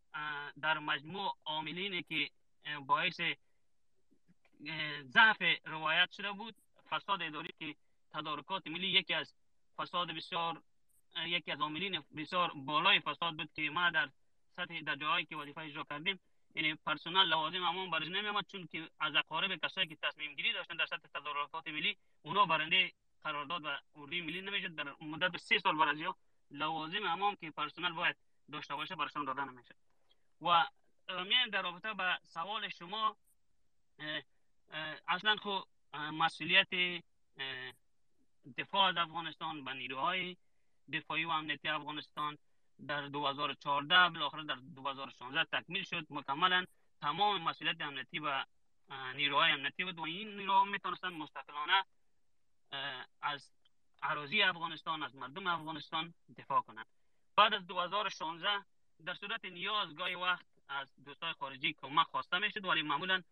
در مجموع عاملینی که باعث ضعف روایت شده بود فساد اداری که تدارکات ملی یکی از فساد بسیار یکی از عاملین بسیار بالای فساد بود که ما در سطح در جایی که وظیفه اجرا کردیم یعنی پرسنل لوازم همون برز نمیامد چون که از اقارب کسایی که تصمیم گیری داشتن در سطح تدارکات ملی اونا برنده قرارداد و اردوی ملی نمی‌شد. در مدت سه سال برازیا لوازم همون که پرسنل باید داشته باشه برشان داده نمیشه و میان در رابطه با سوال شما اصلا خو مسئولیت دفاع از افغانستان و نیروهای دفاعی و امنیتی افغانستان در 2014 بالاخره در 2016 تکمیل شد. مکملا تمام مسئولیت امنیتی و نیروهای امنیتی بود و این نیروها می‌تونستن مستقلانه از اراضی افغانستان از مردم افغانستان دفاع کنند بعد از 2016 در صورت نیاز گاهی وقت از دوستای خارجی کمک خواسته می‌شد ولی معمولا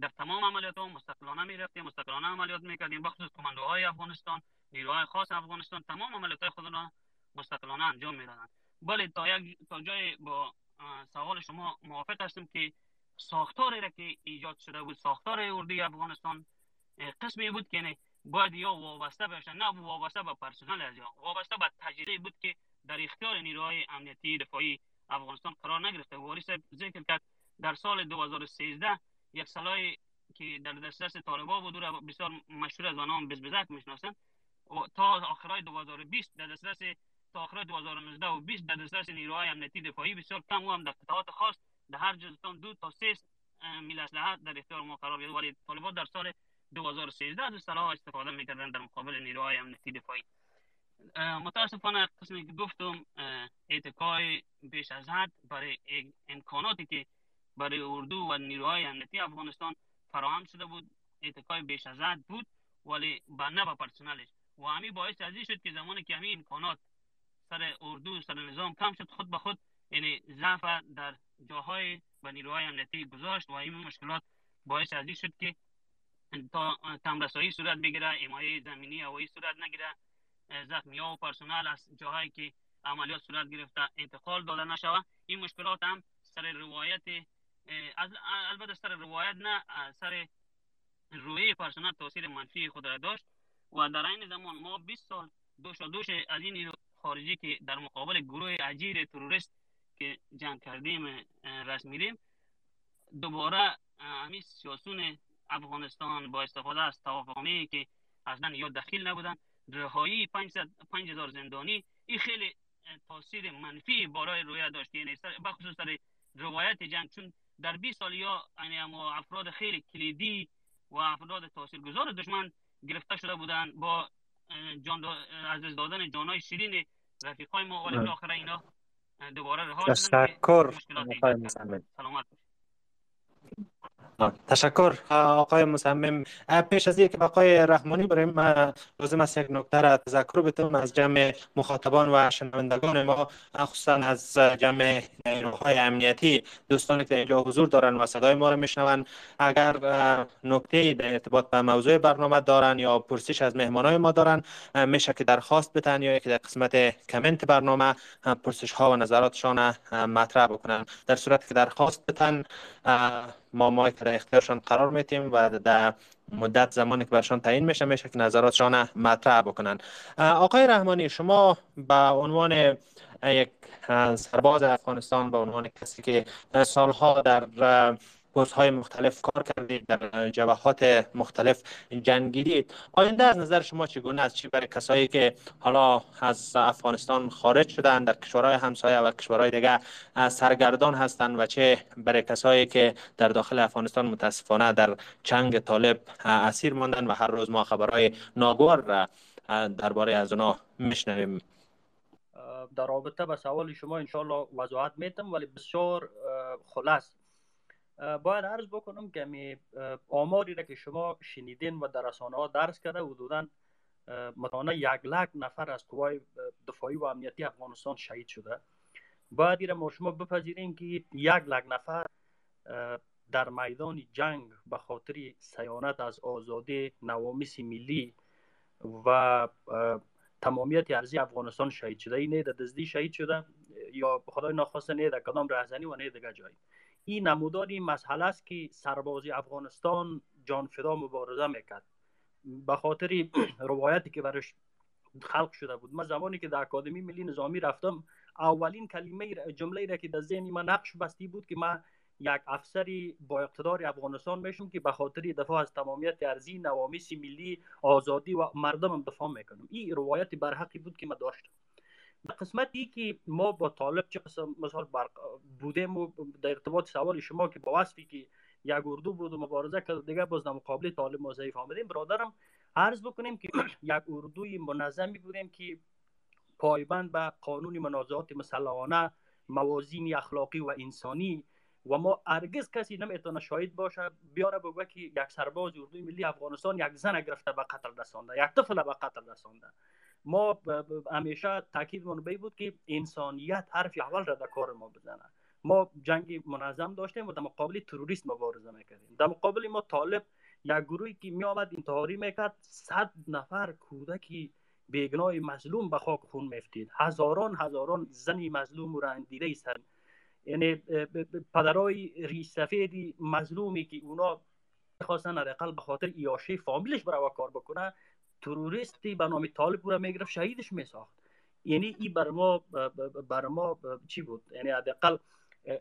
در تمام عملیات ها مستقلانه می رفتیم مستقلانه عملیات می‌کردیم. بخصوص کماندوهای افغانستان نیروهای خاص افغانستان تمام عملیات خود را مستقلانه انجام می‌دادند. ولی تا یک تا جای با سوال شما موافق هستم که ساختاری را که ایجاد شده بود ساختار اردوی افغانستان قسمی بود که باید یا وابسته باشن نه وابسته به پرسنل از یا وابسته به تجربه بود که در اختیار نیروهای امنیتی دفاعی افغانستان قرار نگرفته. واریس ذکر کرد در سال 2013 یک سالای که در دسترس طالبا بود و بسیار مشهور از آنها بزبزک می‌شناسند. و تا آخرای 2020 در دسترس تا آخرای 2019 و 20 در دسترس نیروهای امنیتی دفاعی بسیار کم و هم در قطعات خاص در هر جزتان دو تا سه میل اسلحه در اختیار ما قرار گرفت. ولی طالبا در سال 2013 از سلاح استفاده می‌کردن در مقابل نیروهای امنیتی دفاعی. متاسفانه قسمی که گفتم اعتقای بیش از حد برای امکاناتی که برای اردو و نیروهای امنیتی افغانستان فراهم شده بود اعتقای بیش از حد بود ولی با نه با پرسنلش و همی باعث ازی شد که زمانی که همین امکانات سر اردو سر نظام کم شد خود به خود یعنی ضعف در جاهای و نیروهای امنیتی گذاشت و این مشکلات باعث ازی شد که تا کم رسایی صورت بگیره ایمایه زمینی هوایی صورت نگیره زخمی ها و پرسنل از جاهایی که عملیات صورت گرفته انتقال داده نشوه این مشکلات هم سر روایت البته سر روایت نه سر روی پرسنل تاثیر منفی خود را داشت. و در این زمان ما 20 سال دوش و دوش از این خارجی که در مقابل گروه عجیر تروریست که جنگ کردیم رسمیدیم دوباره همین سیاسون افغانستان با استفاده از توافقنامه که اصلا یا دخیل نبودن رهایی 5000 زندانی. این خیلی تاثیر منفی برای رویه داشت. یعنی بخصوص در روایت جنگ. چون در 20 سال یا یعنی افراد خیلی کلیدی و افراد تاثیرگذار دشمن گرفته شده بودن با جان عزیز دادن جانای شیرین رفیقای ما. ولی بالاخره اینا دوباره رها تشکر سلامت تشکر. آقای مصمم پیش از اینکه آقای رحمانی بریم لازم است یک نکته را تذکر بتم از جمع مخاطبان و شنوندگان ما خصوصا از جمع نیروهای امنیتی دوستانی که اینجا حضور دارن و صدای ما را میشنون. اگر نکته در ارتباط به موضوع برنامه دارن یا پرسش از مهمانای ما دارن میشه که درخواست بتن یا که در قسمت کامنت برنامه پرسش ها و نظراتشان مطرح بکنن. در صورت که درخواست بتن ما ما در اختیارشان قرار میتیم و در مدت زمانی که برشان تعیین میشه میشه که نظراتشان مطرح بکنن. آقای رحمانی شما به عنوان یک سرباز افغانستان به عنوان کسی که سالها در پست های مختلف کار کردید در جبهات مختلف جنگیدید. آینده از نظر شما چگونه است؟ چی برای کسایی که حالا از افغانستان خارج شدن در کشورهای همسایه و کشورهای دیگه سرگردان هستند و چه برای کسایی که در داخل افغانستان متاسفانه در چنگ طالب اسیر ماندن و هر روز ما خبرهای ناگوار را درباره از اونا میشنویم؟ در رابطه به سوال شما انشالله وضاحت میتم ولی بسیار خلاص باید عرض بکنم که می آماری را که شما شنیدین و در رسانه ها درس کرده حدودا متانه یک لک نفر از قوای دفاعی و امنیتی افغانستان شهید شده. باید ایره ما شما بپذیریم که یک لک نفر در میدان جنگ به خاطر سیانت از آزادی نوامیس ملی و تمامیت ارزی افغانستان شهید شده. این نه در دزدی شهید شده یا خدای ناخواسته نه در کدام رهزنی و نه دیگه جایی این نمودار این مسئله است که سربازی افغانستان جان فدا مبارزه می‌کرد. به خاطر روایتی که برش خلق شده بود. من زمانی که در اکادمی ملی نظامی رفتم اولین کلمه جمله را که در ذهن من نقش بستی بود که من یک افسری با اقتدار افغانستان میشم که به خاطر دفاع از تمامیت ارزی نوامیس ملی آزادی و مردمم دفاع می‌کنم. این روایت برحقی بود که من داشتم. قسمتی که ما با طالب چه قسم مثال بودیم و در ارتباط سوال شما که با وصفی که یک اردو بود و مبارزه کرد دیگه باز در مقابل طالب ما ضعیف آمدیم برادرم عرض بکنیم که یک اردوی منظمی بودیم که پایبند به قانون منازعات مسلحانه موازین اخلاقی و انسانی و ما هرگز کسی نمی‌تونه شاهد باشه بیاره بگه که یک سرباز اردوی ملی افغانستان یک زن گرفته به قتل رسانده یک طفل به قتل رسانده. ما همیشه تاکید به بود که انسانیت حرف اول را در کار ما بزنه. ما جنگ منظم داشتیم و در مقابل تروریست مبارزه می‌کردیم. در مقابل ما طالب یک گروهی که می آمد انتحاری می‌کرد صد نفر کودکی بیگناه مظلوم به خاک خون میفتید هزاران هزاران زنی مظلوم را اندیده سر. یعنی پدرای ریش سفیدی مظلومی که اونا خواستن حداقل به خاطر ایاشه فامیلش برای کار بکنه تروریستی به نام طالب را می‌گرفت شهیدش میساخت. یعنی این بر ما بر ما چی بود؟ یعنی حداقل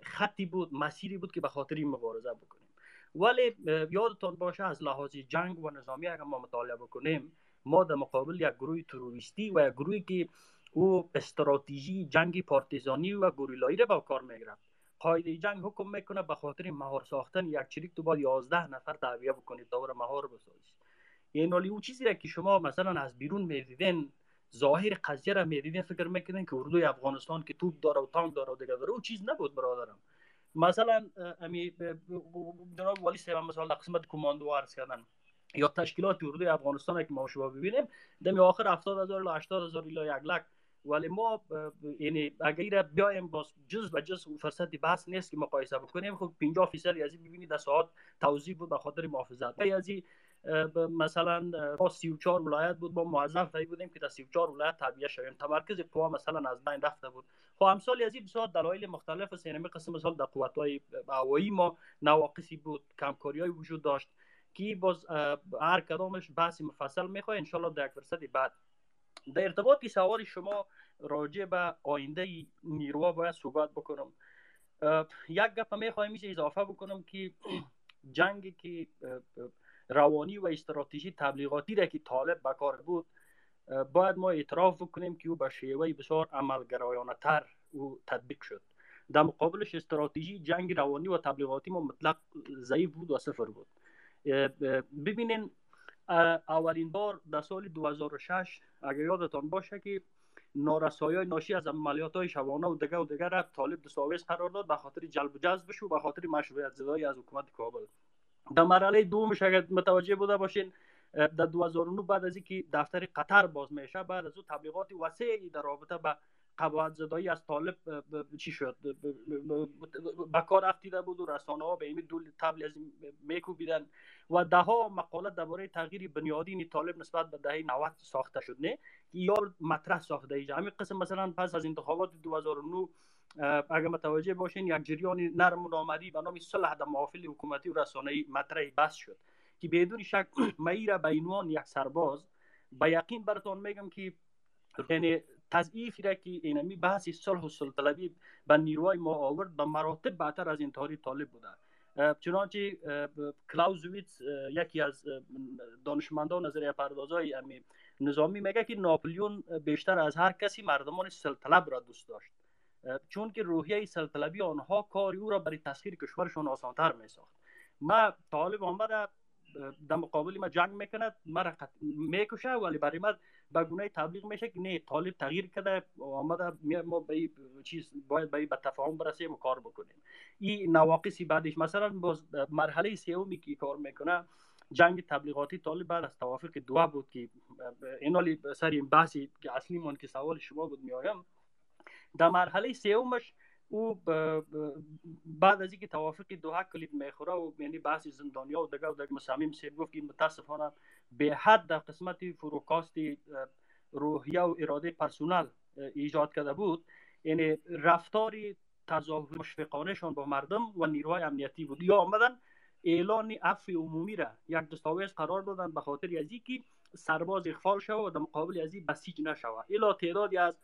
خطی بود مسیری بود که به خاطر این مبارزه بکنیم. ولی یادتان باشه از لحاظ جنگ و نظامی اگر ما مطالعه بکنیم ما در مقابل یک گروه تروریستی و یک گروهی که او استراتژی جنگی پارتیزانی و گوریلایی را با کار می‌گرفت. قاعده جنگ حکم می‌کنه به خاطر مهار ساختن یک چریک تو باید 11 نفر تعبیه بکنید دور مهار بسازید. یعنی او چیزی را که شما مثلا از بیرون می‌دیدین ظاهر قضیه را می‌دیدین فکر می‌کنین که اردوی افغانستان که توپ داره و تانک داره و دیگه داره او چیز نبود برادرم. مثلا امی جناب ولی سیما مثلا قسمت کماندو عرض کردن یا تشکیلات اردوی افغانستان که ما شما ببینیم دمی آخر 70 هزار الی 80 هزار الی یک لک. ولی ما یعنی اگر بیایم باز جز به جز فرصت بحث نیست که مقایسه بکنیم خب 50 فیصد از این ببینید در ساعت توضیح بود به خاطر محافظت. از مثلا ما 34 ولایت بود ما موظف بودیم که در 34 ولایت تابع شویم. تمرکز قوا مثلا از بین رفته بود. خب امثال از این بسیار دلایل مختلف است یعنی قسم مثال در قوت‌های هوایی ما نواقصی بود کمکاری های وجود داشت که باز هر کدامش بحث مفصل می‌خواه انشالله در یک فرصت بعد. در ارتباط سوال شما راجع به آینده نیروها باید صحبت بکنم. یک گپ می‌خوایم میشه اضافه بکنم که جنگی که روانی و استراتژی تبلیغاتی را که طالب بکار بود باید ما اعتراف بکنیم که او به شیوه بسیار عملگرایانه تر او تطبیق شد. در مقابلش استراتژی جنگ روانی و تبلیغاتی ما مطلق ضعیف بود و صفر بود. ببینین اولین بار در سال 2006 اگر یادتان باشه که نارسایی های ناشی از عملیات های شبانه و دیگر و دیگر را طالب دستاویز قرار داد به خاطر جلب و جذبش و به خاطر مشروعیت زدایی از حکومت کابل. در مرحله دومش اگر متوجه بوده باشین در 2009 بعد از اینکه دفتر قطر باز میشه بعد از او تبلیغات وسیعی در رابطه به قواعد زدایی از طالب چی شد؟ به کار افتیده بود و رسانه ها به این دول تبل از میکوبیدن و ده ها مقاله درباره تغییر بنیادین طالب نسبت به دهه 90 ساخته شد. نه یا مطرح ساخته ای همین قسم مثلا پس از انتخابات 2009 اگر متوجه باشین یک جریان نرم و نامری به نام صلح در محافل حکومتی و رسانه‌ای مطرح بس شد که بدون شک میره به عنوان یک سرباز. به یقین براتون میگم که یعنی تضعیفی را که اینمی بحث صلح و سلطلبی به نیروهای ما آورد به مراتب بهتر از این تاریخ طالب بوده. چنانچه کلاوزویتس یکی از دانشمندان نظریه پردازهای نظامی میگه که ناپلیون بیشتر از هر کسی مردمان سلطلب را دوست داشت. چون که روحیه سلطلبی آنها کاری او را برای تسخیر کشورشان آسانتر می ساخت ما طالب آمده در مقابل ما جنگ می‌کند مرا می‌کشه ولی برای ما به گونه تبلیغ میشه که نه طالب تغییر کرده آمده ما به چیز باید به به تفاهم برسیم و کار بکنیم. این نواقصی بعدش مثلا باز مرحله سومی که کار می‌کنه جنگ تبلیغاتی طالب بعد از توافق دو بود که این حالی سر این بحثی که اصلی من که سوال شما بود میایم در مرحله سومش او بعد از اینکه توافق دوها کلید می‌خوره و یعنی بحث زندانیا و دیگه و دیگه مسامیم سیب گفت که متاسفانه به حد در قسمت فروکاست روحیه و اراده پرسونل ایجاد کرده بود. یعنی رفتاری تظاهر مشفقانهشان با مردم و نیروهای امنیتی بود. یا آمدن اعلان عفو عمومی را یک دستاویز قرار دادن به خاطر از اینکه سرباز اخفال شود و در مقابل از این بسیج نشود. الا تعدادی از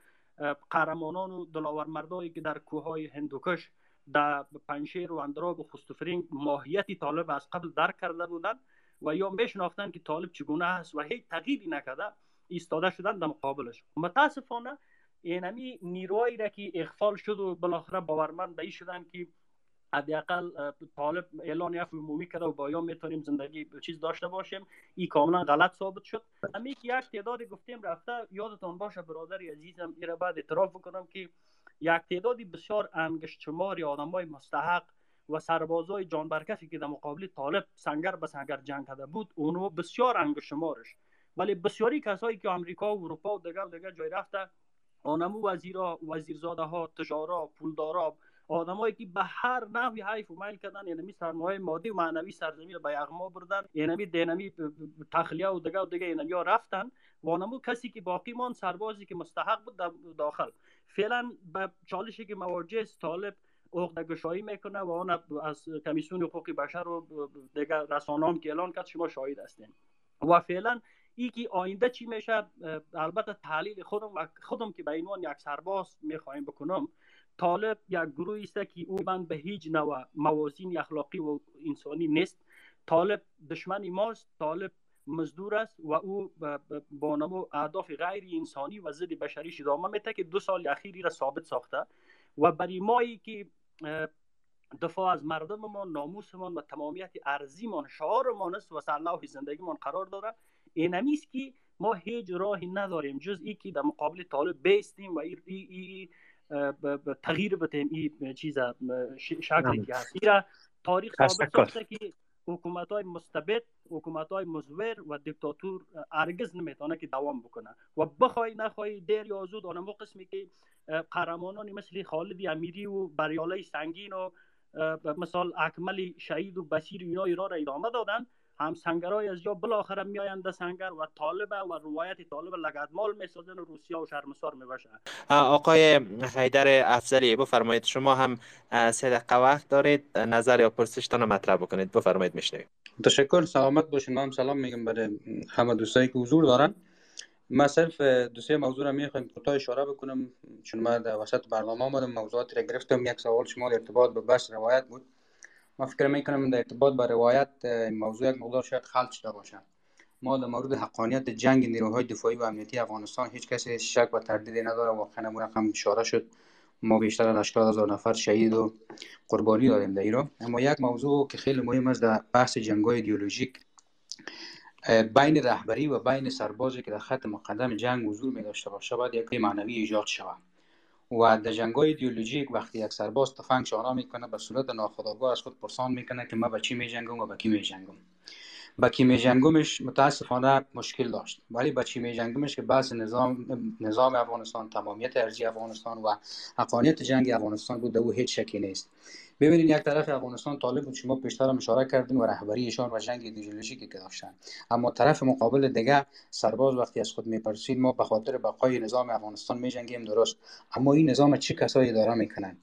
قهرمانان و دلاور مردایی که در کوههای هندوکش در پنشیر و اندراب و خستفرین ماهیت طالب از قبل درک کرده بودند و یا میشناختن که طالب چگونه است و هیچ تغییری نکرده ایستاده شدن در مقابلش. متاسفانه اینمی نیروهایی را که اخفال شد و بالاخره باورمند به شدن که حداقل طالب اعلان عفو عمومی کرده و با یا می‌تونیم زندگی چیز داشته باشیم. این کاملا غلط ثابت شد. همین که یک تعدادی گفتیم رفته یادتان باشه برادر عزیزم ایره بعد اعتراف بکنم که یک تعدادی بسیار انگشت شماری آدمای مستحق و سربازای جان برکفی که در مقابل طالب سنگر به سنگر جنگ کرده بود اونو بسیار انگشت شمارش ولی بسیاری کسایی که آمریکا و اروپا و دیگر دیگر جای رفته آنمو وزیرا وزیرزاده ها تجارا پولدارا آدمایی که به هر نحوی حیف و میل کردن یعنی سرمایه مادی و معنوی سرزمین به یغما بردن یعنی دینمی تخلیه و دیگه و دیگه یعنی رفتن و آنمو کسی که باقی مان سربازی که مستحق بود داخل. فعلا به چالشی که مواجه طالب عقده گشایی می‌کنه و آن از کمیسیون حقوق بشر و دیگر رسانه که اعلان کرد شما شاهد هستین. و فعلا ای که آینده چی میشه؟ البته تحلیل خودم خودم که به عنوان یک سرباز می‌خوایم بکنم طالب یک گروهی است که او من به هیچ نوع موازین اخلاقی و انسانی نیست. طالب دشمن ماست طالب مزدور است و او با نمو اهداف غیر انسانی و ضد بشری ادامه میته که دو سال اخیری را ثابت ساخته و برای مایی که دفاع از مردممان ناموسمان و تمامیت ارزیمان شعارمان است و زندگی زندگیمان قرار داره این که ما هیچ راهی نداریم جز ای که در مقابل طالب بیستیم و ای, ای, ای تغییر بتیم این چیز شکلی که هست. تاریخ ثابت ساخته که حکومت های مستبد حکومت های مزور و دیکتاتور ارگز نمی‌تونه که دوام بکنه. و بخوای نخوای دیر یا زود آنمو قسمی که قهرمانانی مثل خالد امیری و بریاله سنگین و مثال اکمل شهید و بسیر اینا ایران را ادامه دادن. هم سنگرای از جا بالاخره میآیند در سنگر و طالب و روایت طالب لگدمال می‌سازن و روسیه و شرمسار میبشه آقای حیدر افضلی بفرمایید. شما هم سه دقیقه وقت دارید نظر یا پرسشتان مطرح بکنید. بفرمایید میشنوید تشکر سلامت باشین. هم سلام میگم برای همه دوستایی که حضور دارن. ما صرف دو سه موضوع را می‌خوایم کوتاه اشاره بکنم چون ما در وسط برنامه آمدم موضوعات را گرفتم. یک سوال شما ارتباط به بس روایت بود. ما فکر می‌کنم در ارتباط با روایت موضوع یک مقدار شاید خلط شده باشه. ما در مورد حقانیت جنگ نیروهای دفاعی و امنیتی افغانستان هیچ کسی شک و تردیدی نداره. واقعا نمون رقم اشاره شد. ما بیشتر از 80 هزار نفر شهید و قربانی دادیم در ایران. اما یک موضوع که خیلی مهم است در بحث جنگ های ایدئولوژیک بین رهبری و بین سربازی که در خط مقدم جنگ حضور می داشته باشه باید یک معنوی ایجاد شود. و در جنگ های ایدئولوژیک وقتی یک سرباز تفنگ شعار می‌کنه به صورت ناخودآگاه از خود پرسان می‌کنه که ما به چی می جنگم و به کی می جنگم با کی می جنگمش متاسفانه مشکل داشت. ولی با چی می جنگمش که بحث نظام نظام افغانستان تمامیت ارضی افغانستان و حقانیت جنگ افغانستان بود او هیچ شکی نیست. ببینید یک طرف افغانستان طالب بود شما پیشتر هم اشاره کردین و رهبریشان و جنگ ایدئولوژیکی که داشتن. اما طرف مقابل دیگه سرباز وقتی از خود می‌پرسید ما به خاطر بقای نظام افغانستان میجنگیم درست. اما این نظام چه کسایی اداره می‌کنن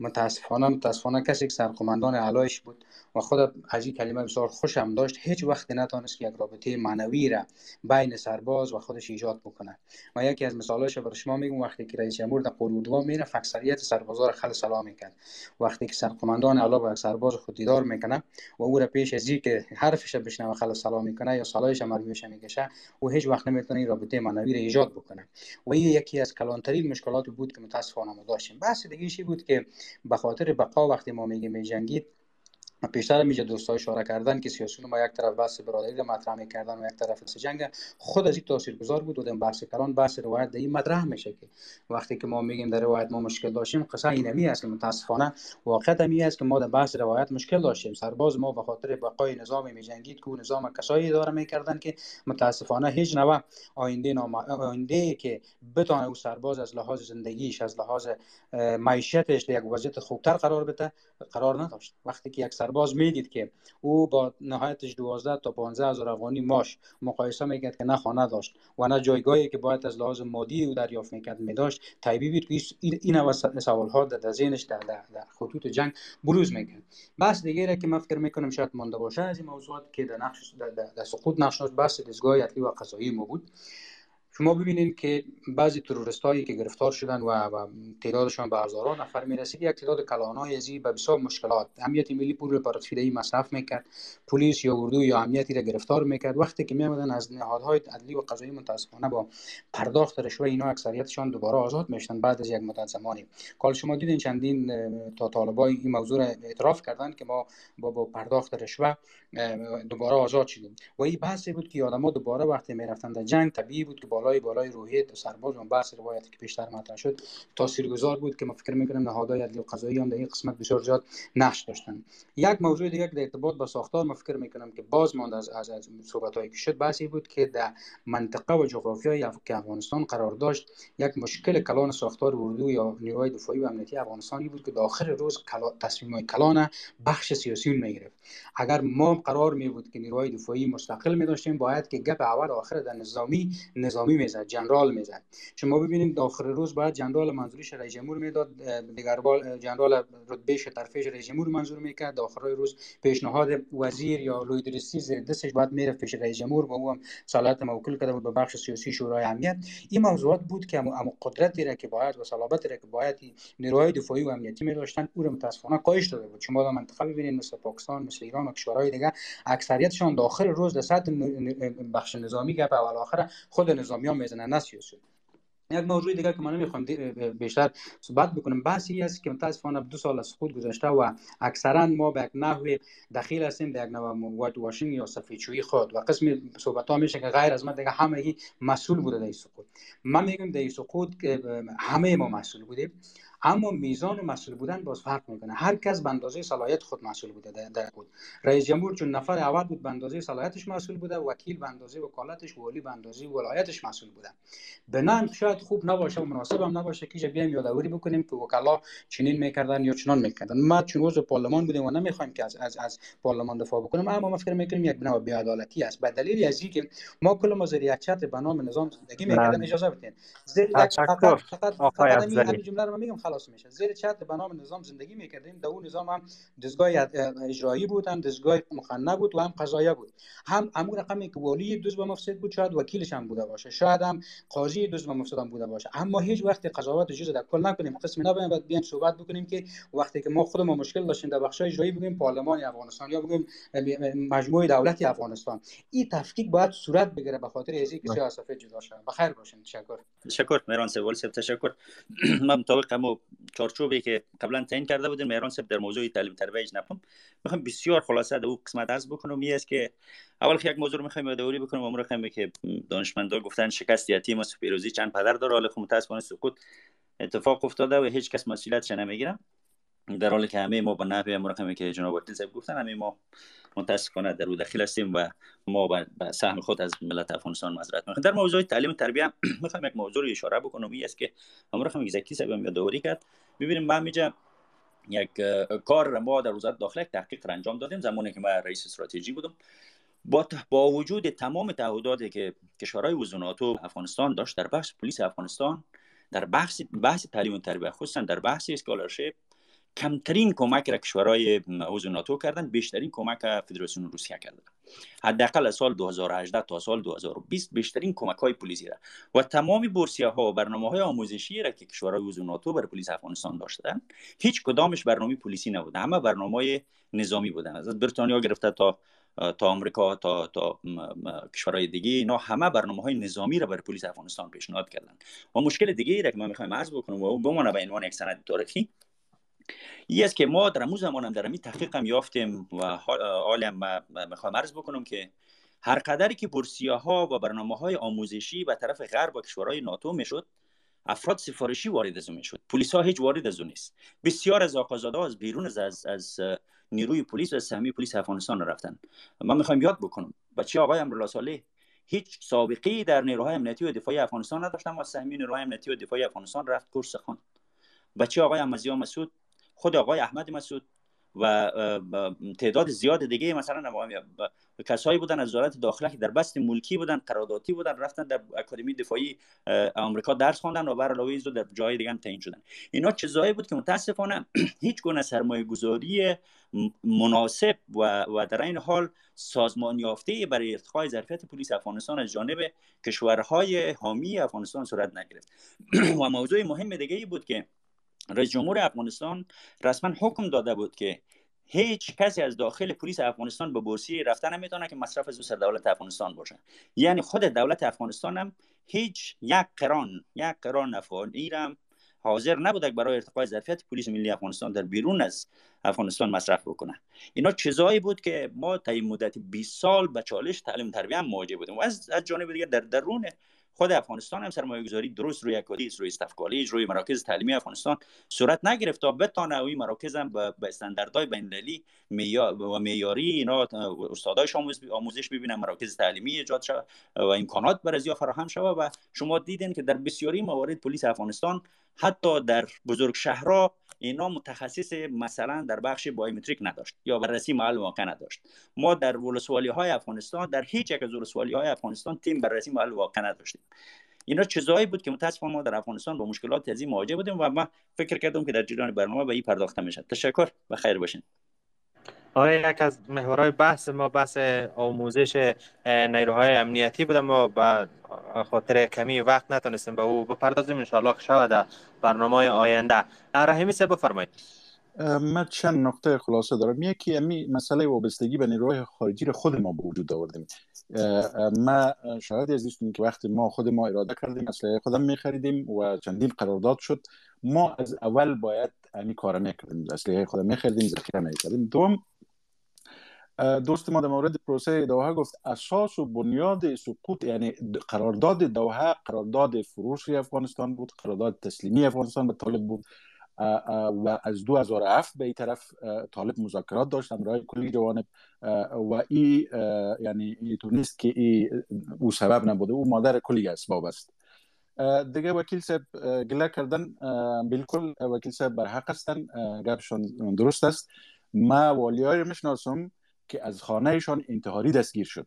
متاسفانه متاسفانه کسی که سرقماندان علایش بود و خود از این کلمه بسیار خوشم داشت. هیچ وقت نتانست که یک رابطه معنوی را بین سرباز و خودش ایجاد بکنه و یکی از مثالش بر شما میگم. وقتی که رئیس جمهور در قرودوا میره اکثریت سربازا را خل سلام می‌کرد وقتی که سرقماندان علا با سرباز خود دیدار می‌کنه و او را پیش از که حرفش بشنوه خل سلام می‌کنه یا سالایش مرگیش می‌کشه و هیچ وقت نمی‌تونه این رابطه معنوی را ایجاد بکنه. و این یکی از کلانترین مشکلات بود که متاسفانه ما داشتیم. بحث دیگه بود که به خاطر بقا وقتی ما میگیم می جنگید پیشتر میشه دوستای اشاره کردن که سیاسیون ما یک طرف بحث برادری رو مطرح می‌کردن و یک طرف جنگ. خود از این تاثیرگذار بود و در بحث کلان بحث روایت در این مطرح میشه که وقتی که ما میگیم در روایت ما مشکل داشتیم قصه اینمی است که متاسفانه واقعیت همی است که ما در بحث روایت مشکل داشتیم. سرباز ما به خاطر بقای نظام میجنگید که نظام کسایی اداره می‌کردن که متاسفانه هیچ نوع آینده نام آینده که بتونه او سرباز از لحاظ زندگیش از لحاظ معیشتش یک وضعیت خوبتر قرار بده قرار نداشت. وقتی که یک سرباز می‌دید که او با نهایتش 12 تا 15 هزار افغانی ماش مقایسه می‌کرد که نه خانه داشت و نه جایگاهی که باید از لحاظ مادی او دریافت می‌کرد میداشت. طبیعی بود که این سوال ها در ذهنش در, در, خطوط جنگ بروز می‌کرد. بس دیگه که من فکر می‌کنم شاید مانده باشه از این موضوعات که در نقش در, در, سقوط نقش بحث دستگاه و قضایی ما بود. شما ببینید که بعضی تروریست هایی که گرفتار شدن و, و تعدادشان به هزاران نفر می‌رسید یک تعداد کلانای ازی به بسیار مشکلات امنیت ملی پول ای مصرف می‌کرد پلیس یا اردو یا امنیتی را گرفتار می‌کرد. وقتی که میامدن از نهادهای عدلی و قضایی متاسفانه با پرداخت رشوه اینا اکثریتشان دوباره آزاد میشن بعد از یک مدت زمانی. کال شما دیدین چندین تا طالبای این موضوع را اعتراف کردن که ما با, با پرداخت رشوه دوباره آزاد شدیم. و این بحثی بود که آدما دوباره وقتی می‌رفتن در جنگ طبیعی بود که بالای بالای روحیه سرباز و بحث روایتی که بیشتر مطرح شد. تاثیرگذار بود که ما فکر می‌کنم نهادهای عدلی و قضایی هم در این قسمت بسیار زیاد نقش داشتن. یک موضوع دیگه در ارتباط با ساختار ما فکر می‌کنم که باز ماند از از, از صحبت هایی که شد بحثی بود که در منطقه و جغرافیای که افغانستان قرار داشت یک مشکل کلان ساختار اردو یا نیروهای دفاعی و امنیتی افغانستانی بود که در آخر روز تصمیم های کلان بخش سیاسی می‌گرفت. اگر ما قرار می بود که نیروهای دفاعی مستقل می داشتیم باید که گپ اول آخر در نظامی نظامی می‌زد جنرال می‌زد. شما ببینید آخر روز باید جنرال منظوریش رئیس جمهور می‌داد دیگر بال جنرال رتبه طرفش رئیس جمهور منظور می‌کرد. آخر روز پیشنهاد وزیر یا لویدرسی زیر دستش باید میره پیش رئیس جمهور و او هم صلاحیت موکول کرده بود به بخش سیاسی شورای امنیت. این موضوعات بود که اما قدرتی را که باید و صلابتی را که باید نیروهای دفاعی و امنیتی می داشتن او را متاسفانه کاهش داده بود. شما در منطقه ببینید مثل پاکستان مثل ایران و کشورهای دیگه اکثریتشان داخل روز در سطح بخش نظامی گپ اول آخر خود نظامی ها می‌زنن نه سیاسی یک موضوع دیگه که من نمی‌خوام بیشتر صحبت بکنم بحثی است که متاسفانه دو سال از خود گذشته و اکثرا ما به یک نحو دخیل هستیم در یک نوع وایت واشینگ یا سفیدشویی خود. و قسم صحبت ها میشه که غیر از ما دیگه همه مسئول بوده در سقوط. من میگم در سقوط همه ما مسئول بودیم. اما میزان و مسئول بودن باز فرق می‌کنه. هر کس به اندازه صلاحیت خود مسئول بوده در بود رئیس جمهور چون نفر اول بود به اندازه صلاحیتش مسئول بوده وکیل به اندازه وکالتش ولی به اندازه ولایتش مسئول بوده. بنان شاید خوب نباشه و مناسب هم نباشه که بیایم یادآوری بکنیم که وکلا چنین می‌کردن یا چنان می‌کردن. ما چون عضو پارلمان بودیم و نمی‌خوایم که از از از پارلمان دفاع بکنیم اما ما فکر می‌کنیم یک نوع بی‌عدالتی است. به دلیل از اینکه ما کل ما چتر به نام نظام زندگی می‌کردیم اجازه بدین. زیر یک فقط فقط فقط همین جمله رو میگم. خلاص میشه. زیر چتر به نام نظام زندگی می‌کردیم. در اون نظام هم دستگاه اجرایی بود هم دستگاه مخنه بود و هم قضایه بود. هم همون رقمی که والی دوز به مفسد بود. شاید وکیلش هم بوده باشه. شاید هم قاضی دوز به مفسد هم بوده باشه. اما هیچ وقت قضاوت جز در کل نکنیم. قسمی نباید بعد بیایم صحبت بکنیم که وقتی که ما خودمون مشکل داشتیم در بخش اجرایی بگیم پارلمان افغانستان یا بگیم مجموعه دولت افغانستان. این تفکیک باید صورت بگیره به خاطر ازی که سیاه سفید جدا شد بخیر باشین. تشکر. تشکر. مهران سوال سب تشکر. ما مطابق چارچوبی که قبلا تعیین کرده بودیم مهران سب در موضوع تعلیم تربیت نپم می‌خوام بسیار خلاصه در او قسمت از بکنم. می است که اول یک موضوع رو می‌خوایم یادآوری بکنم امور خیلی که دانشمندا گفتن شکست یتیم و پیروزی چند پدر داره. حالا متاسفانه سقوط اتفاق افتاده و هیچ کس مسئولیتش نمی‌گیره در حالی که همه ما به نحوی مرقمی که جناب وکیل صاحب گفتن همه ما متاسفانه در او داخل هستیم و ما به سهم خود از ملت افغانستان معذرت می‌خوایم در موضوع تعلیم و تربیت می‌خوام یک موضوع رو اشاره بکنم. این است که امروز زکی صاحب هم یادآوری کرد. ببینیم ما میجا یک کار ما در وزارت داخله تحقیق انجام دادیم. زمانی که ما رئیس استراتژی بودم. با, با وجود تمام تعهداتی که کشورهای عضو ناتو افغانستان داشت در بخش پلیس افغانستان در بحث بحث تعلیم و تربیت خصوصا در بحث scholarship کمترین کمک را کشورهای عضو ناتو کردن بیشترین کمک فدراسیون روسیه کردن. حداقل از سال 2018 تا سال 2020 بیشترین کمک های پلیسی را. و تمام بورسیه ها و برنامه های آموزشی را که کشورهای عضو ناتو بر پلیس افغانستان داشتن هیچ کدامش برنامه پلیسی نبوده. همه برنامه نظامی بودن. از بریتانیا گرفته تا تا آمریکا تا تا کشورهای دیگه اینا همه برنامه های نظامی را بر پلیس افغانستان پیشنهاد کردن. و مشکل دیگه ای را که من می‌خوایم عرض بکنم و بمانه به عنوان یک سند تاریخی این است که ما در امو زمان هم در امی تحقیق هم یافتیم و حال هم می‌خوایم عرض بکنم که هر قدری که برسیه ها و برنامه های آموزشی به طرف غرب و کشورهای ناتو می‌شد افراد سفارشی وارد از می‌شد. پلیس ها هیچ وارد از نیست. بسیار از آقازاده از بیرون از, از, از نیروی پلیس و سهمی پلیس افغانستان رفتن. ما می‌خوایم یاد بکنم بچه آقای امرالله صالح هیچ سابقه در نیروهای امنیتی و دفاعی افغانستان نداشتن و سهمی نیروهای امنیتی و دفاعی افغانستان رفت کورس خوان بچه آقای امزیا مسعود خود آقای احمد مسعود و تعداد زیاد دیگه مثلا کسایی بودن از وزارت داخله که در بست ملکی بودن قراردادی بودن رفتن در اکادمی دفاعی آمریکا درس خواندن و بر علاوه در جای دیگه هم تعیین شدن. اینا چیزایی بود که متاسفانه هیچ گونه سرمایه گذاری مناسب و, و در این حال سازمان یافته برای ارتقای ظرفیت پلیس افغانستان از جانب کشورهای حامی افغانستان صورت نگرفت. و موضوع مهم دیگه ای بود که رئیس جمهور افغانستان رسما حکم داده بود که هیچ کسی از داخل پلیس افغانستان به بورسیه رفتن نمی‌تونه که مصرف از سر دولت افغانستان باشه. یعنی خود دولت افغانستان هم هیچ یک قران یک قران افغانی هم حاضر نبوده برای ارتقای ظرفیت پلیس ملی افغانستان در بیرون از افغانستان مصرف بکنه. اینا چیزایی بود که ما تا مدت 20 سال به چالش تعلیم تربیت مواجه بودیم. و از از جانب دیگه در درون خود افغانستان هم سرمایه گذاری درست روی اکادیس روی استفکالیج روی مراکز تعلیمی افغانستان صورت نگرفت تا بتانه اوی مراکز هم به استانداردهای بین و معیاری اینا استادایش آموزش ببینن مراکز تعلیمی ایجاد شود و امکانات برای فراهم شود و شما دیدین که در بسیاری موارد پلیس افغانستان حتی در بزرگ شهرها اینا متخصص مثلا در بخش بایومتریک نداشت یا بررسی محل واقع نداشت. ما در ولسوالی های افغانستان در هیچ یک از ولسوالی های افغانستان تیم بررسی محل واقع نداشتیم. اینا چیزایی بود که متاسفانه ما در افغانستان با مشکلات از این مواجه بودیم و ما فکر کردم که در جریان برنامه به این پرداخته میشه تشکر و خیر باشین. آره یک از محورهای بحث ما بحث آموزش نیروهای امنیتی بوده. ما به خاطر کمی وقت نتونستیم به او بپردازیم. انشاءالله شود در برنامه آینده. رحیمی سه بفرمایید. من چند نقطه خلاصه دارم. یکی امی مسئله وابستگی به نیروهای خارجی رو خود ما به وجود آوردیم. ما شاهد از که وقتی ما خود ما اراده کردیم اسلحه خودم میخریدیم و چندین قرارداد شد. ما از اول باید امی کار می‌کردیم اسلحه خودم میخریدیم ذخیره می‌کردیم دوم دوست ما در مورد پروسه دوحه گفت اساس و بنیاد سقوط یعنی قرارداد دوحه قرارداد فروش افغانستان بود قرارداد تسلیمی افغانستان به طالب بود. و از 2007 به این طرف طالب مذاکرات داشت امرای کلی جوانب. و ای یعنی ای تونست که ای او سبب نبوده او مادر کلی اسباب است دیگه وکیل صاحب گله کردن بالکل وکیل صاحب بر حق هستن گپشون درست است. ما والیای می‌شناسم که از خانهشان انتحاری دستگیر شد.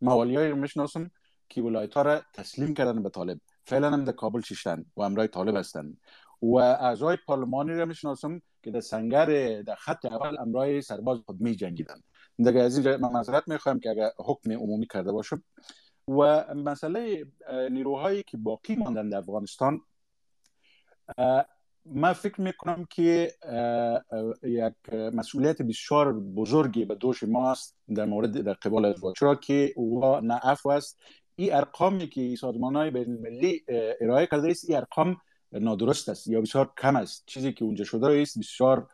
ما والیای می‌شناسم که ولایت ها را تسلیم کردن به طالب. فعلا هم در کابل ششتن و امرای طالب هستند. و اعضای پارلمانی را می‌شناسم که در سنگر در خط اول امرای سرباز خود می جنگیدن دیگه از اینجا من معذرت می‌خوایم که اگر حکم عمومی کرده باشم. و مسئله نیروهایی که باقی ماندن در افغانستان من فکر می‌کنم که یک مسئولیت بسیار بزرگی به دوش ماست در مورد در قبال از چرا که او نه است. این ارقامی که سازمان های بین المللی ارائه کرده است این ارقام نادرست است یا بسیار کم است. چیزی که اونجا شده است بسیار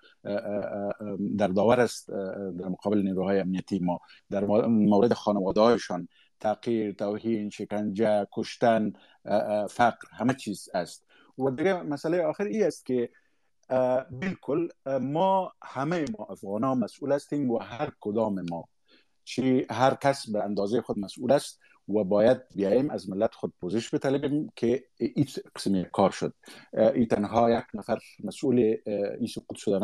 در داور است در مقابل نیروهای امنیتی ما. در مورد خانواده هایشان تغییر توهین شکنجه کشتن فقر همه چیز است. و دیگه مسئله آخر ای است که بالکل ما همه ما افغان ها مسئول هستیم و هر کدام ما چی هر کس به اندازه خود مسئول است و باید بیاییم از ملت خود پوزش بطلبیم که این قسمی کار شد. این تنها یک نفر مسئول این سقوط شده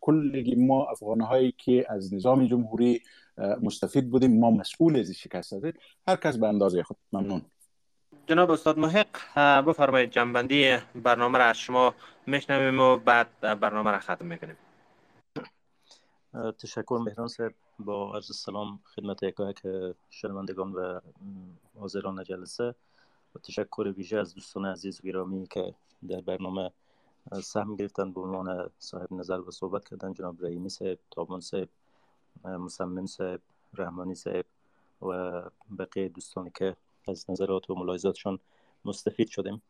کل ما افغان هایی که از نظام جمهوری مستفید بودیم ما مسئول از شکست هستیم هر کس به اندازه خود ممنون. جناب استاد محق بفرمایید جنبندی برنامه را از شما میشنویم و بعد برنامه را ختم می‌کنیم. تشکر مهران صاحب با عرض سلام خدمت یکایک شنوندگان و حاضران جلسه و تشکر ویژه از دوستان عزیز و گرامی که در برنامه سهم گرفتن به عنوان صاحب نظر و صحبت کردن جناب رحیمی صاحب تابون صاحب مصمم صاحب رحمانی صاحب و بقیه دوستانی که از نظرات و ملاحظاتشان مستفید شدیم.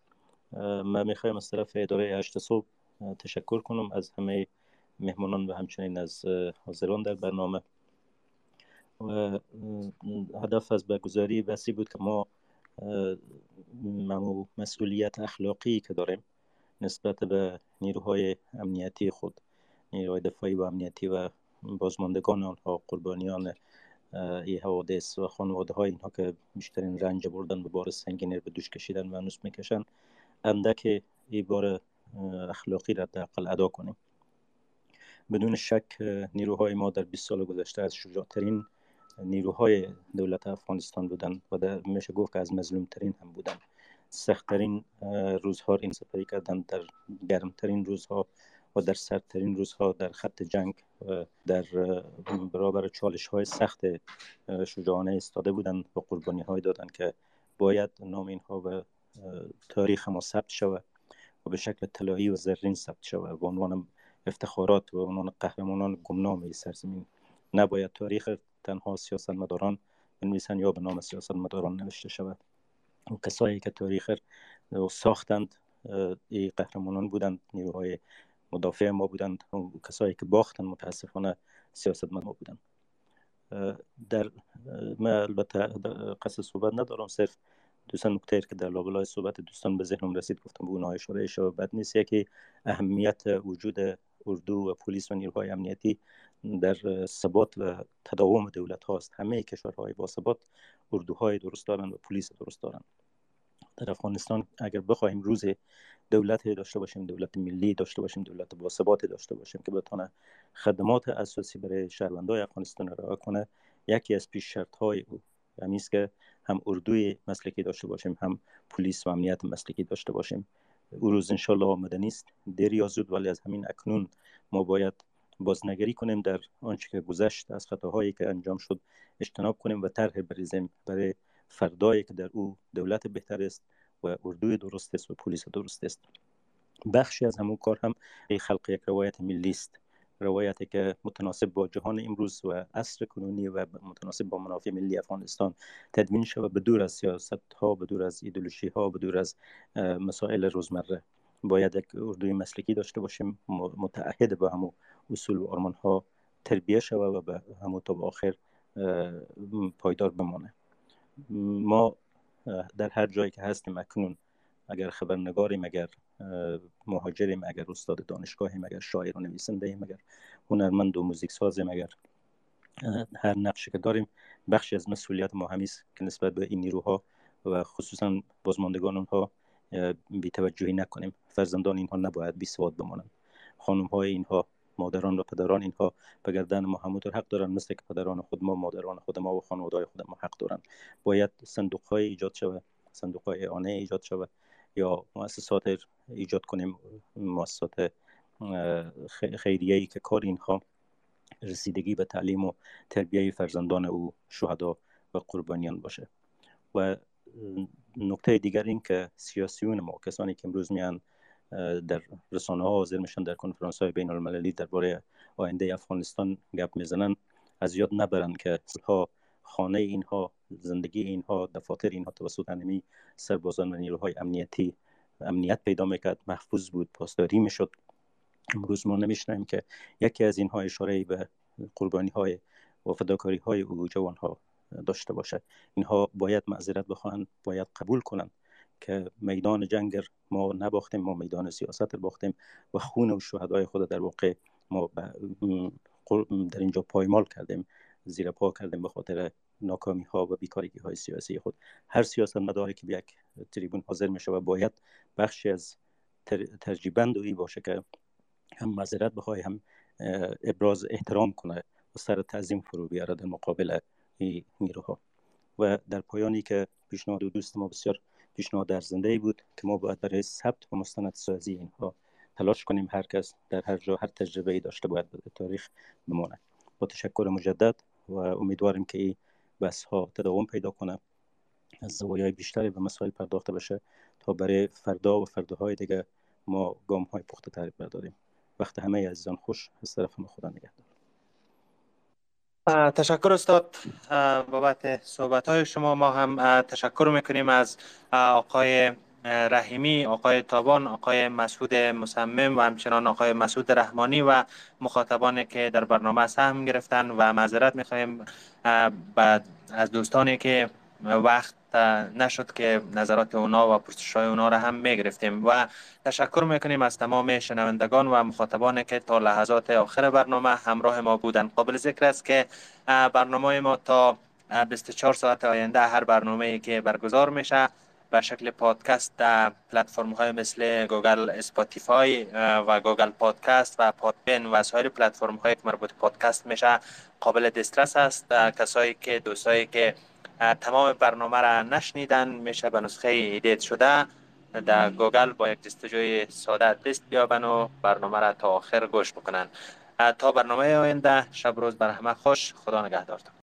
من می‌خوایم از طرف اداره هشت صبح تشکر کنم از همه مهمانان و همچنین از حاضران در برنامه. و هدف از برگزاری بسی بود که ما مسئولیت اخلاقی که داریم نسبت به نیروهای امنیتی خود نیروهای دفاعی و امنیتی و بازماندگان آنها قربانیان ای حوادث و خانواده های اینها که بیشترین رنج بردن به بار سنگین به دوش کشیدن و هنوز می‌کشن اندک ای بار اخلاقی را حداقل ادا کنیم. بدون شک نیروهای ما در 20 سال گذشته از شجاعترین نیروهای دولت افغانستان بودند و در میشه گفت که از مظلومترین هم بودند سختترین روزها این سپری کردند در گرمترین روزها و در سردترین روزها در خط جنگ در برابر چالش های سخت شجاعانه استاده بودند و قربانی های دادند که باید نام اینها به تاریخ ما ثبت شود و به شکل طلایی و زرین ثبت شود. و عنوان افتخارات و عنوان قهرمانان گمنام سرزمین نباید تاریخ تنها سیاستمداران بنویسند یا به نام سیاستمداران نوشته شود. و کسایی که تاریخ ساختند ای قهرمانان بودند نیروهای مدافع ما بودند کسایی که باختند متاسفانه سیاست ما بودند در من البته قصد صحبت ندارم صرف دوستان نکته که در لابلای صحبت دوستان به ذهنم رسید گفتم به اونها اشاره شو بد نیست یکی اهمیت وجود اردو و پلیس و نیروهای امنیتی در ثبات و تداوم دولت هاست همه کشورهای با ثبات اردوهای درست دارند و پلیس درست دارند. در افغانستان اگر بخواهیم روز دولت داشته باشیم دولت ملی داشته باشیم دولت با ثبات داشته باشیم که بتونه خدمات اساسی برای شهروندان افغانستان را کنه یکی از پیش شرط های او یعنی است که هم اردوی مسلکی داشته باشیم هم پلیس و امنیت مسلکی داشته باشیم. او روز انشالله آمده نیست. دیر یا زود ولی از همین اکنون ما باید بازنگری کنیم در آنچه که گذشت از خطاهایی که انجام شد اجتناب کنیم و طرح بریزیم برای فردایی که در او دولت بهتر است و اردوی درست است و پلیس درست است. بخشی از همون کار هم خلق یک روایت ملی است. روایتی که متناسب با جهان امروز و عصر کنونی و متناسب با منافع ملی افغانستان تدوین شود به دور از سیاست ها به دور از ایدولوژی ها به دور از مسائل روزمره. باید یک اردوی مسلکی داشته باشیم متعهد به همو اصول و آرمان ها تربیه شود و به همو تا آخر پایدار بمانه. ما در هر جایی که هستیم اکنون اگر خبرنگاریم اگر مهاجریم اگر استاد دانشگاهیم اگر شاعر و نویسنده ایم اگر هنرمند و موزیک سازیم اگر هر نقشی که داریم بخشی از مسئولیت ما همیست که نسبت به این نیروها و خصوصا بازماندگان اونها بیتوجهی نکنیم. فرزندان اینها نباید بی سواد بمانند. خانم های اینها مادران و پدران اینها به گردن ما همونطور حق دارن مثل که پدران خود ما مادران خود ما و خانواده خود ما حق دارن. باید صندوق های ایجاد شود صندوق های آنه ایجاد شود یا مؤسسات ایجاد کنیم مؤسسات خیریه ای که کار اینها رسیدگی به تعلیم و تربیه فرزندان او شهدا و قربانیان باشه. و نکته دیگر این که سیاسیون ما کسانی که امروز میان در رسانه ها حاضر میشن در کنفرانس های بین المللی درباره آینده افغانستان گپ می‌زنن. از یاد نبرن که ها خانه اینها زندگی اینها دفاتر اینها توسط انمی سربازان و نیروهای امنیتی امنیت پیدا می‌کرد. محفوظ بود پاسداری می‌شد. امروز ما نمیشنیم که یکی از اینها اشاره به قربانی های و فداکاری های او جوان ها داشته باشه اینها باید معذرت بخواهند باید قبول کنند. که میدان جنگ ما نباختیم ما میدان سیاست باختیم و خون و شهدای خود در واقع ما در اینجا پایمال کردیم زیر پا کردیم به خاطر ناکامی ها و بیکارگی های سیاسی خود. هر سیاست مداری که به یک تریبون حاضر میشه و باید بخشی از ترجیبند ای باشه که هم معذرت بخواه هم ابراز احترام کنه و سر تعظیم فرو بیاره در مقابل نیروها. و در پایانی که پیشنهاد دوست ما بسیار پیشنهاد در زنده بود که ما باید برای ثبت و مستند سازی اینها تلاش کنیم. هر کس در هر جا هر تجربه ای داشته باید به تاریخ بمانه با تشکر مجدد و امیدواریم که این بحث ها تداوم پیدا کنه از زوایای بیشتری به مسائل پرداخته بشه تا برای فردا و فرداهای دیگه ما گام های پخته تری برداریم. وقت همه عزیزان خوش از طرف ما خدا نگهدار. تشکر استاد. بابت صحبت های شما ما هم تشکر می‌کنیم از آقای رحیمی آقای تابان آقای مسعود مصمم و همچنان آقای مسعود رحمانی و مخاطبانی که در برنامه سهم گرفتن و معذرت می‌خواهیم از دوستانی که وقت نشد که نظرات اونا و پرسش های اونا را هم می گرفتیم و تشکر می‌کنیم از تمام شنوندگان و مخاطبان که تا لحظات آخر برنامه همراه ما بودن. قابل ذکر است که برنامه ما تا 24 ساعت آینده هر برنامه که برگزار میشه به شکل پادکست در پلتفرم های مثل گوگل اسپاتیفای و گوگل پادکست و Podbean و سایر پلتفرم های مربوط پادکست میشه. قابل دسترس است. کسایی که دوستایی که تمام برنامه را نشنیدن میشه به نسخه edit شده. در گوگل با یک جستجوی ساده دست بیابن و برنامه را تا آخر گوش بکنن. تا برنامه آینده شب روز بر همه خوش. خدا نگهدارتون